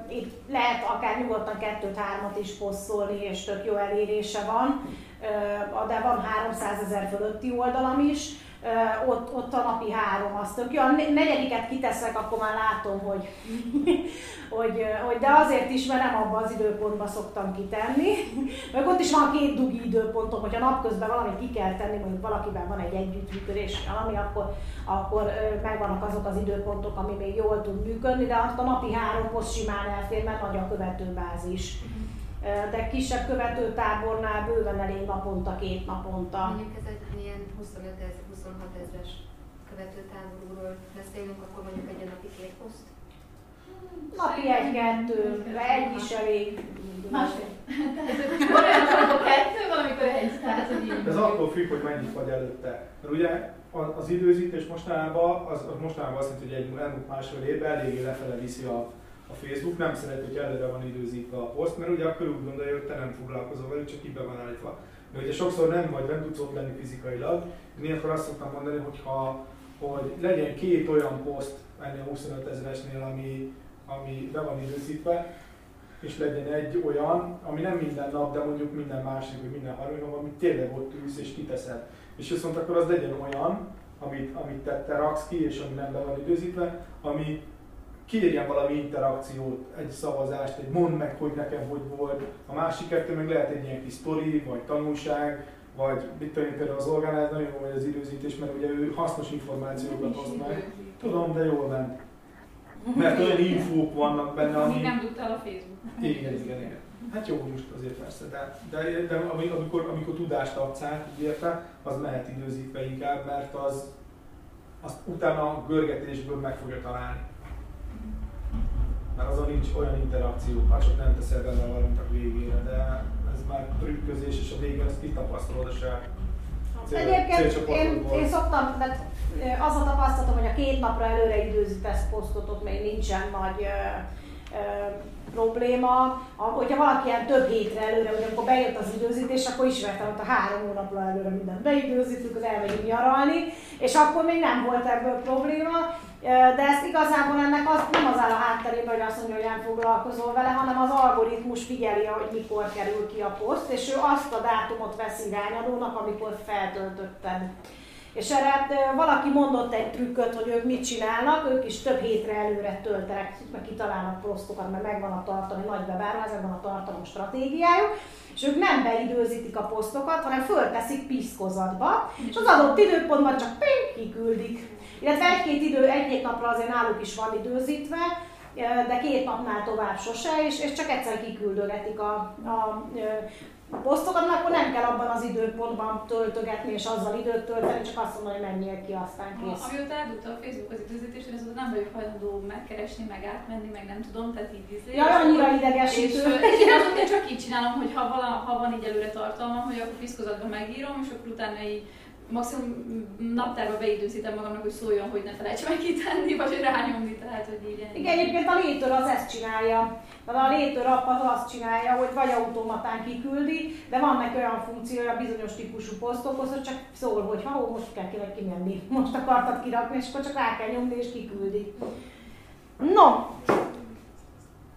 itt lehet akár nyugodtan kettőt, hármat is posztolni, és tök jó elérése van, de van 300 ezer fölötti oldalam is, ott, ott a napi három, az tök jó. A ne- negyediket kiteszek, akkor már látom, hogy, hogy, hogy, de azért is, mert nem abban az időpontban szoktam kitenni. Meg ott is van két dugi időpontom, hogyha napközben valamit ki kell tenni, mondjuk valakivel van egy együttműködés, valami, akkor, akkor megvannak azok az időpontok, ami még jól tud működni, de azt a napi három poszt simán elfér, mert nagy a követőbázis. De kisebb követőtábornál bőven elég naponta, két naponta. Mondjuk ez egy ilyen 25 ezer, 26 ezeres követőtáborúról beszélünk, akkor mondjuk egy napi két poszt. Napi egy-kettő, egy is elég. Másfél. Van olyan, amikor kettő, valamikor egy. Ez attól függ, hogy mennyit vagy előtte. Mert ugye az időzítés mostanában, az, az mostanában azt jelenti, hogy egy elmúlt másfél évben eléggé lefele viszi a, a Facebook, nem szeret, hogy előre van időzítve a poszt, mert ugye akkor úgy gondolja, hogy te nem foglalkozol velük, csak így be van állítva. De ugye sokszor nem vagy, nem tudsz ott lenni fizikailag, én ilyenkor azt szoktam mondani, hogy ha hogy legyen két olyan poszt ennél 25 ezeresnél, ami, ami be van időzítve, és legyen egy olyan, ami nem minden nap, de mondjuk minden másik, vagy minden harmadik nap, amit tényleg ott ülsz és kiteszed. És viszont akkor az legyen olyan, amit, amit te, te raksz ki, és ami nem be van időzítve, ami kérjen valami interakciót, egy szavazást, egy mondd meg, hogy nekem hogy volt. A másik kettő meg lehet egy ilyen kis sztori, vagy tanulság, vagy mit tudom én, például az orgánál nagyon jó hogy az időzítés, mert ugye ő hasznos információkat oszt meg. Tudom, de jól ment. Mert olyan infók vannak benne, ami... Nem dugtál a Facebook. Igen, igen, igen. Hát jó, most azért persze, de, de, de ami- amikor, amikor tudást adsz át, érte, az mehet időzítve inkább, mert az, azt utána a görgetésből meg fogja találni. Mert azon nincs olyan interakció, ha csak nem teszel benne valamit a végére, de ez már trükközés, és a végén ezt kitapasztalod a saját cél- Egyébként én, én szoktam, tehát ö, az a tapasztalatom, hogy a két napra előre időzítesz posztot, ott még nincsen nagy ö, ö, probléma. A, hogyha valaki ilyen több hétre előre, hogy amikor bejött az időzítés, akkor ismertem, hogy a három hónapra előre mindent beidőzítünk, az elmegyünk nyaralni, és akkor még nem volt ebből probléma. De ezt igazából ennek az, nem az áll a hátterében, hogy azt mondja, hogy nem foglalkozol vele, hanem az algoritmus figyeli, hogy mikor kerül ki a poszt, és ő azt a dátumot veszi irányadónak, amikor feltöltötted. És erre ö, valaki mondott egy trükköt, hogy ők mit csinálnak, ők is több hétre előre töltenek, meg kitalálnak posztokat, mert megvan a tartalmi nagy webáruházakban a tartalom stratégiájuk, és ők nem beidőzítik a posztokat, hanem fölteszik piszkozatba, és az adott időpontban csak ping, kiküldik. Illetve egy-két idő, egy-két napra azért náluk is van időzítve, de két napnál tovább sose, és, és csak egyszer kiküldögetik a, a, a posztokat, akkor nem kell abban az időpontban töltögetni és azzal időt tölteni, csak azt mondani, hogy menjél ki, aztán kész. Amióta eldugta a Facebook az időzítést, én azóta nem vagyok hajlandó megkeresni, meg átmenni, meg nem tudom, tehát így izé. Ja, annyira és, idegesítő. és én azóta csak így csinálom, hogy ha, vala, ha van így előre tartalmam, hogy akkor piszkozatban megírom, és akkor utána így maximum naptárba beidőzítem magamnak, hogy szóljon, hogy ne felejts meg kitenni, vagy hogy rányomni, tehát hogy így. Igen, egyébként a létör az ezt csinálja. Tehát a létör app az azt csinálja, hogy vagy automatán kiküldi, de van neki olyan funkciója bizonyos típusú posztokhoz, hogy csak szól, hogy ha most kell kinek kimenni, most akartad kirakni, és akkor csak rá kell nyomni és kiküldi. No,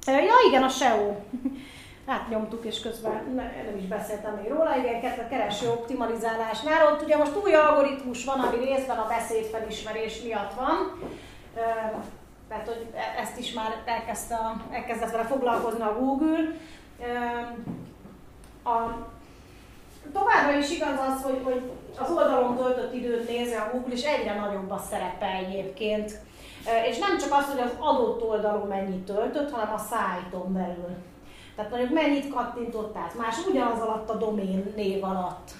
ja igen, a SEO. Hát nyomtuk, és közben nem is beszéltem még róla, igen, a kereső optimalizálásnál. Ott ugye most új algoritmus van, ami részben a beszédfelismerés miatt van. Tehát, hogy e- ezt is már elkezdte, elkezdett vele foglalkozni a Google. A, továbbra is igaz az, hogy, hogy az oldalon töltött időt nézi a Google, és egyre nagyobb a szerepe egyébként. És nem csak az, hogy az adott oldalon mennyit töltött, hanem a szájton belül. Tehát mondjuk mennyit kattintottál, más ugyanaz alatt a domén név alatt.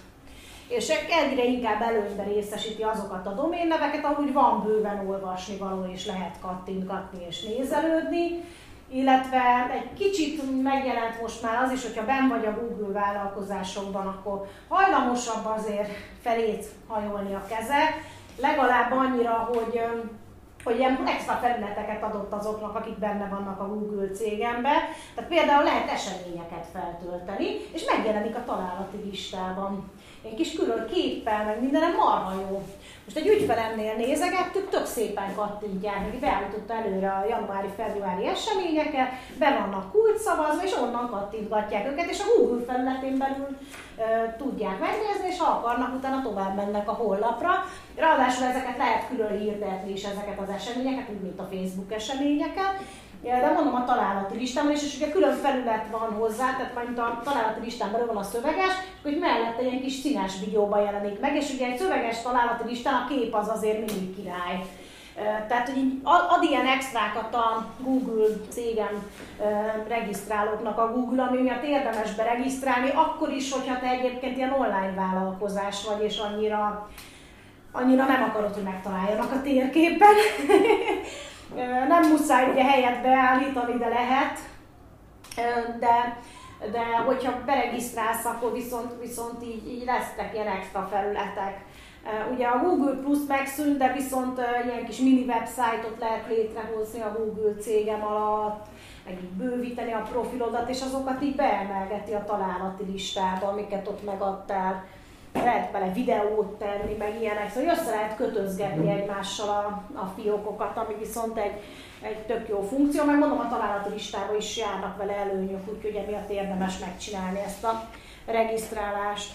És egyre inkább előnybe részesíti azokat a doménneveket, ahogy van bőven olvasni való, és lehet kattintgatni és nézelődni. Illetve egy kicsit megjelent most már az is, hogyha ben vagy a Google vállalkozásokban, akkor hajlamosabb azért felét hajolni a keze, legalább annyira, hogy hogy ilyen extra felületeket adott azoknak, akik benne vannak a Google cégembe. Tehát például lehet eseményeket feltölteni, és megjelenik a találati listában. Egy kis külön képpel, meg minden marha jó. Most egy ügyfelemnél nézegettük, tök szépen kattintják, neki beállította előre a januári-februári eseményeket, be vannak kulcsszavazva, és onnan kattintgatják őket, és a Google felületén belül e, tudják megnézni, és ha akarnak, utána tovább mennek a honlapra. Ráadásul ezeket lehet külön hirdetni is, ezeket az eseményeket, úgy, mint a Facebook eseményeket de mondom a találati listámon is, és ugye külön felület van hozzá, tehát majd a találati listán belül van a szöveges, hogy mellette ilyen kis színes videóban jelenik meg, és ugye egy szöveges találati listán a kép az azért mindig király. Tehát, hogy így ad ilyen extrákat a Google cégem regisztrálóknak a Google, ami miatt érdemes beregisztrálni, akkor is, hogyha te egyébként ilyen online vállalkozás vagy, és annyira, annyira nem akarod, hogy megtaláljanak a térképen. Nem muszáj ugye helyet beállítani, de lehet, de, de hogyha beregisztrálsz, akkor viszont, viszont így, így lesznek ilyen extra felületek. Ugye a Google Plus megszűnt, de viszont ilyen kis mini websájtot lehet létrehozni a Google cégem alatt, meg így bővíteni a profilodat, és azokat így beemelgeti a találati listába, amiket ott megadtál lehet bele videót tenni, meg ilyenek, szóval össze lehet kötözgetni egymással a, a fiókokat, ami viszont egy, egy tök jó funkció, meg mondom, a találati listába is járnak vele előnyök, úgyhogy emiatt érdemes megcsinálni ezt a regisztrálást.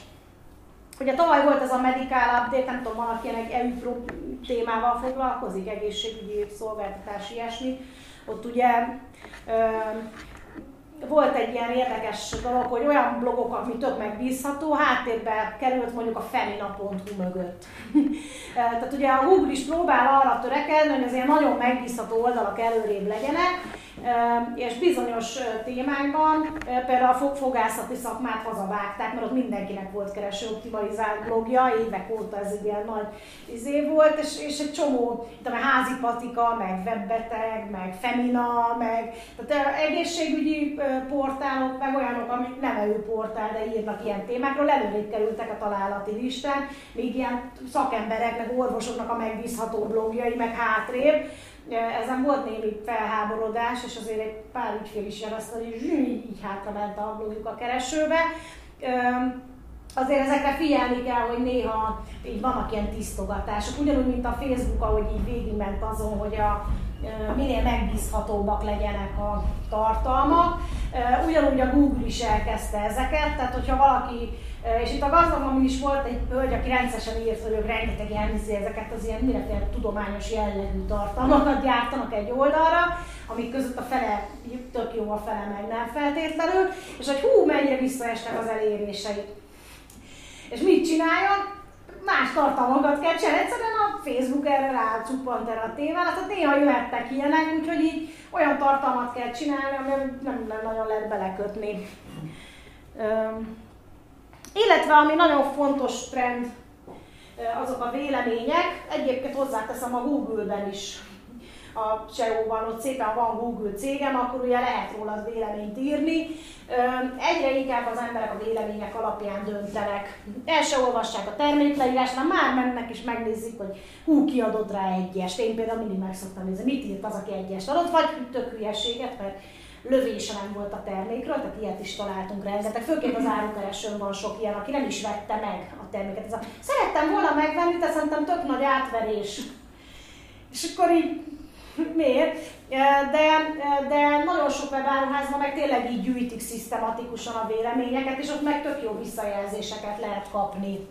Ugye tavaly volt ez a Medical Update, nem tudom, valaki ennek EU témával foglalkozik, egészségügyi szolgáltatás, ilyesmi. Ott ugye volt egy ilyen érdekes dolog, hogy olyan blogok, ami tök megbízható, háttérbe került mondjuk a femina.hu mögött. Tehát ugye a Google is próbál arra törekedni, hogy az ilyen nagyon megbízható oldalak előrébb legyenek, és bizonyos témákban, például a fogászati szakmát hazavágták, mert ott mindenkinek volt kereső optimalizált blogja, évek óta ez egy ilyen nagy izé volt, és, és egy csomó, a házi patika, meg webbeteg, meg femina, meg tehát egészségügyi portálok, meg olyanok, amik nem portál, de írnak ilyen témákról, előrébb kerültek a találati listán, még ilyen szakemberek, meg orvosoknak a megbízható blogjai, meg hátrébb, ezen volt némi felháborodás, és azért egy pár ügyfél is jelezte, hogy így, így hátra ment a blogjuk a keresőbe. Azért ezekre figyelni kell, hogy néha így vannak ilyen tisztogatások, ugyanúgy, mint a Facebook, ahogy így végigment azon, hogy a, minél megbízhatóbbak legyenek a tartalmak. Ugyanúgy a Google is elkezdte ezeket, tehát hogyha valaki és itt a gazdagban is volt egy hölgy, aki rendszeresen írt, hogy ők rengeteg ilyen ezeket az ilyen mindenféle tudományos jellegű tartalmakat gyártanak egy oldalra, amik között a fele tök jó, a fele meg nem feltétlenül, és hogy hú, mennyire visszaestek az elérései. És mit csináljon? Más tartalmakat kell csinálni. Egyszerűen a Facebook erre rácuppant erre a témára, tehát néha jöhettek ilyenek, úgyhogy így olyan tartalmat kell csinálni, amivel nem, nem nagyon lehet belekötni. Illetve ami nagyon fontos trend, azok a vélemények, egyébként hozzáteszem a Google-ben is. A SEO-ban, ott szépen van Google cégem, akkor ugye lehet róla véleményt írni. Egyre inkább az emberek a vélemények alapján döntenek. El se olvassák a termékleírást, már mennek és megnézik, hogy hú, kiadott rá egyest. Én például mindig meg szoktam nézni, mit írt az, aki egyest adott, vagy tök hülyeséget, mert lövése nem volt a termékről, tehát ilyet is találtunk rengeteg. Főként az árukeresőn van sok ilyen, aki nem is vette meg a terméket. Ez a, szerettem volna megvenni, de szerintem tök nagy átverés. És akkor így, miért? De, de nagyon sok webáruházban meg tényleg így gyűjtik szisztematikusan a véleményeket, és ott meg tök jó visszajelzéseket lehet kapni.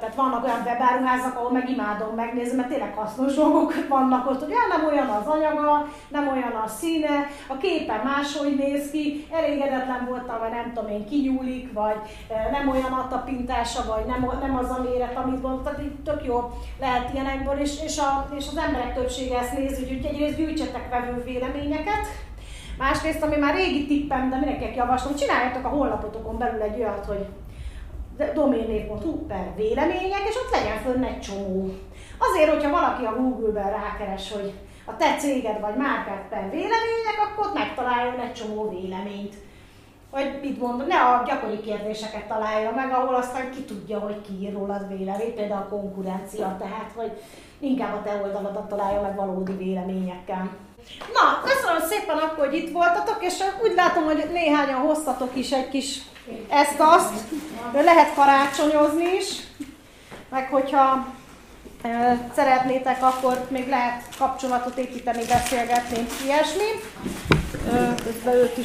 Tehát vannak olyan webáruházak, ahol meg imádom megnézni, mert tényleg hasznos dolgok vannak ott, hogy nem olyan az anyaga, nem olyan a színe, a képe máshogy néz ki, elégedetlen voltam, vagy nem tudom én, kinyúlik, vagy nem olyan a tapintása, vagy nem, nem az a méret, amit gondolt, tehát így tök jó lehet ilyenekből, és, és, a, és az emberek többsége ezt nézi, úgyhogy egyrészt gyűjtsetek vevő véleményeket, Másrészt, ami már régi tippem, de mindenkinek javaslom, csináljátok a honlapotokon belül egy olyat, hogy doménnév.hu per vélemények, és ott legyen fönn egy csomó. Azért, hogyha valaki a Google-ben rákeres, hogy a te céged vagy márkád per vélemények, akkor ott megtaláljon egy csomó véleményt. Vagy mit mondom, ne a gyakori kérdéseket találja meg, ahol aztán ki tudja, hogy ki ír rólad véleményt, például a konkurencia, tehát hogy inkább a te oldaladat találja meg valódi véleményekkel. Na, köszönöm szépen akkor, hogy itt voltatok, és úgy látom, hogy néhányan hoztatok is egy kis ezt-azt, de lehet karácsonyozni is, meg hogyha szeretnétek, akkor még lehet kapcsolatot építeni, beszélgetni, ilyesmi. Közben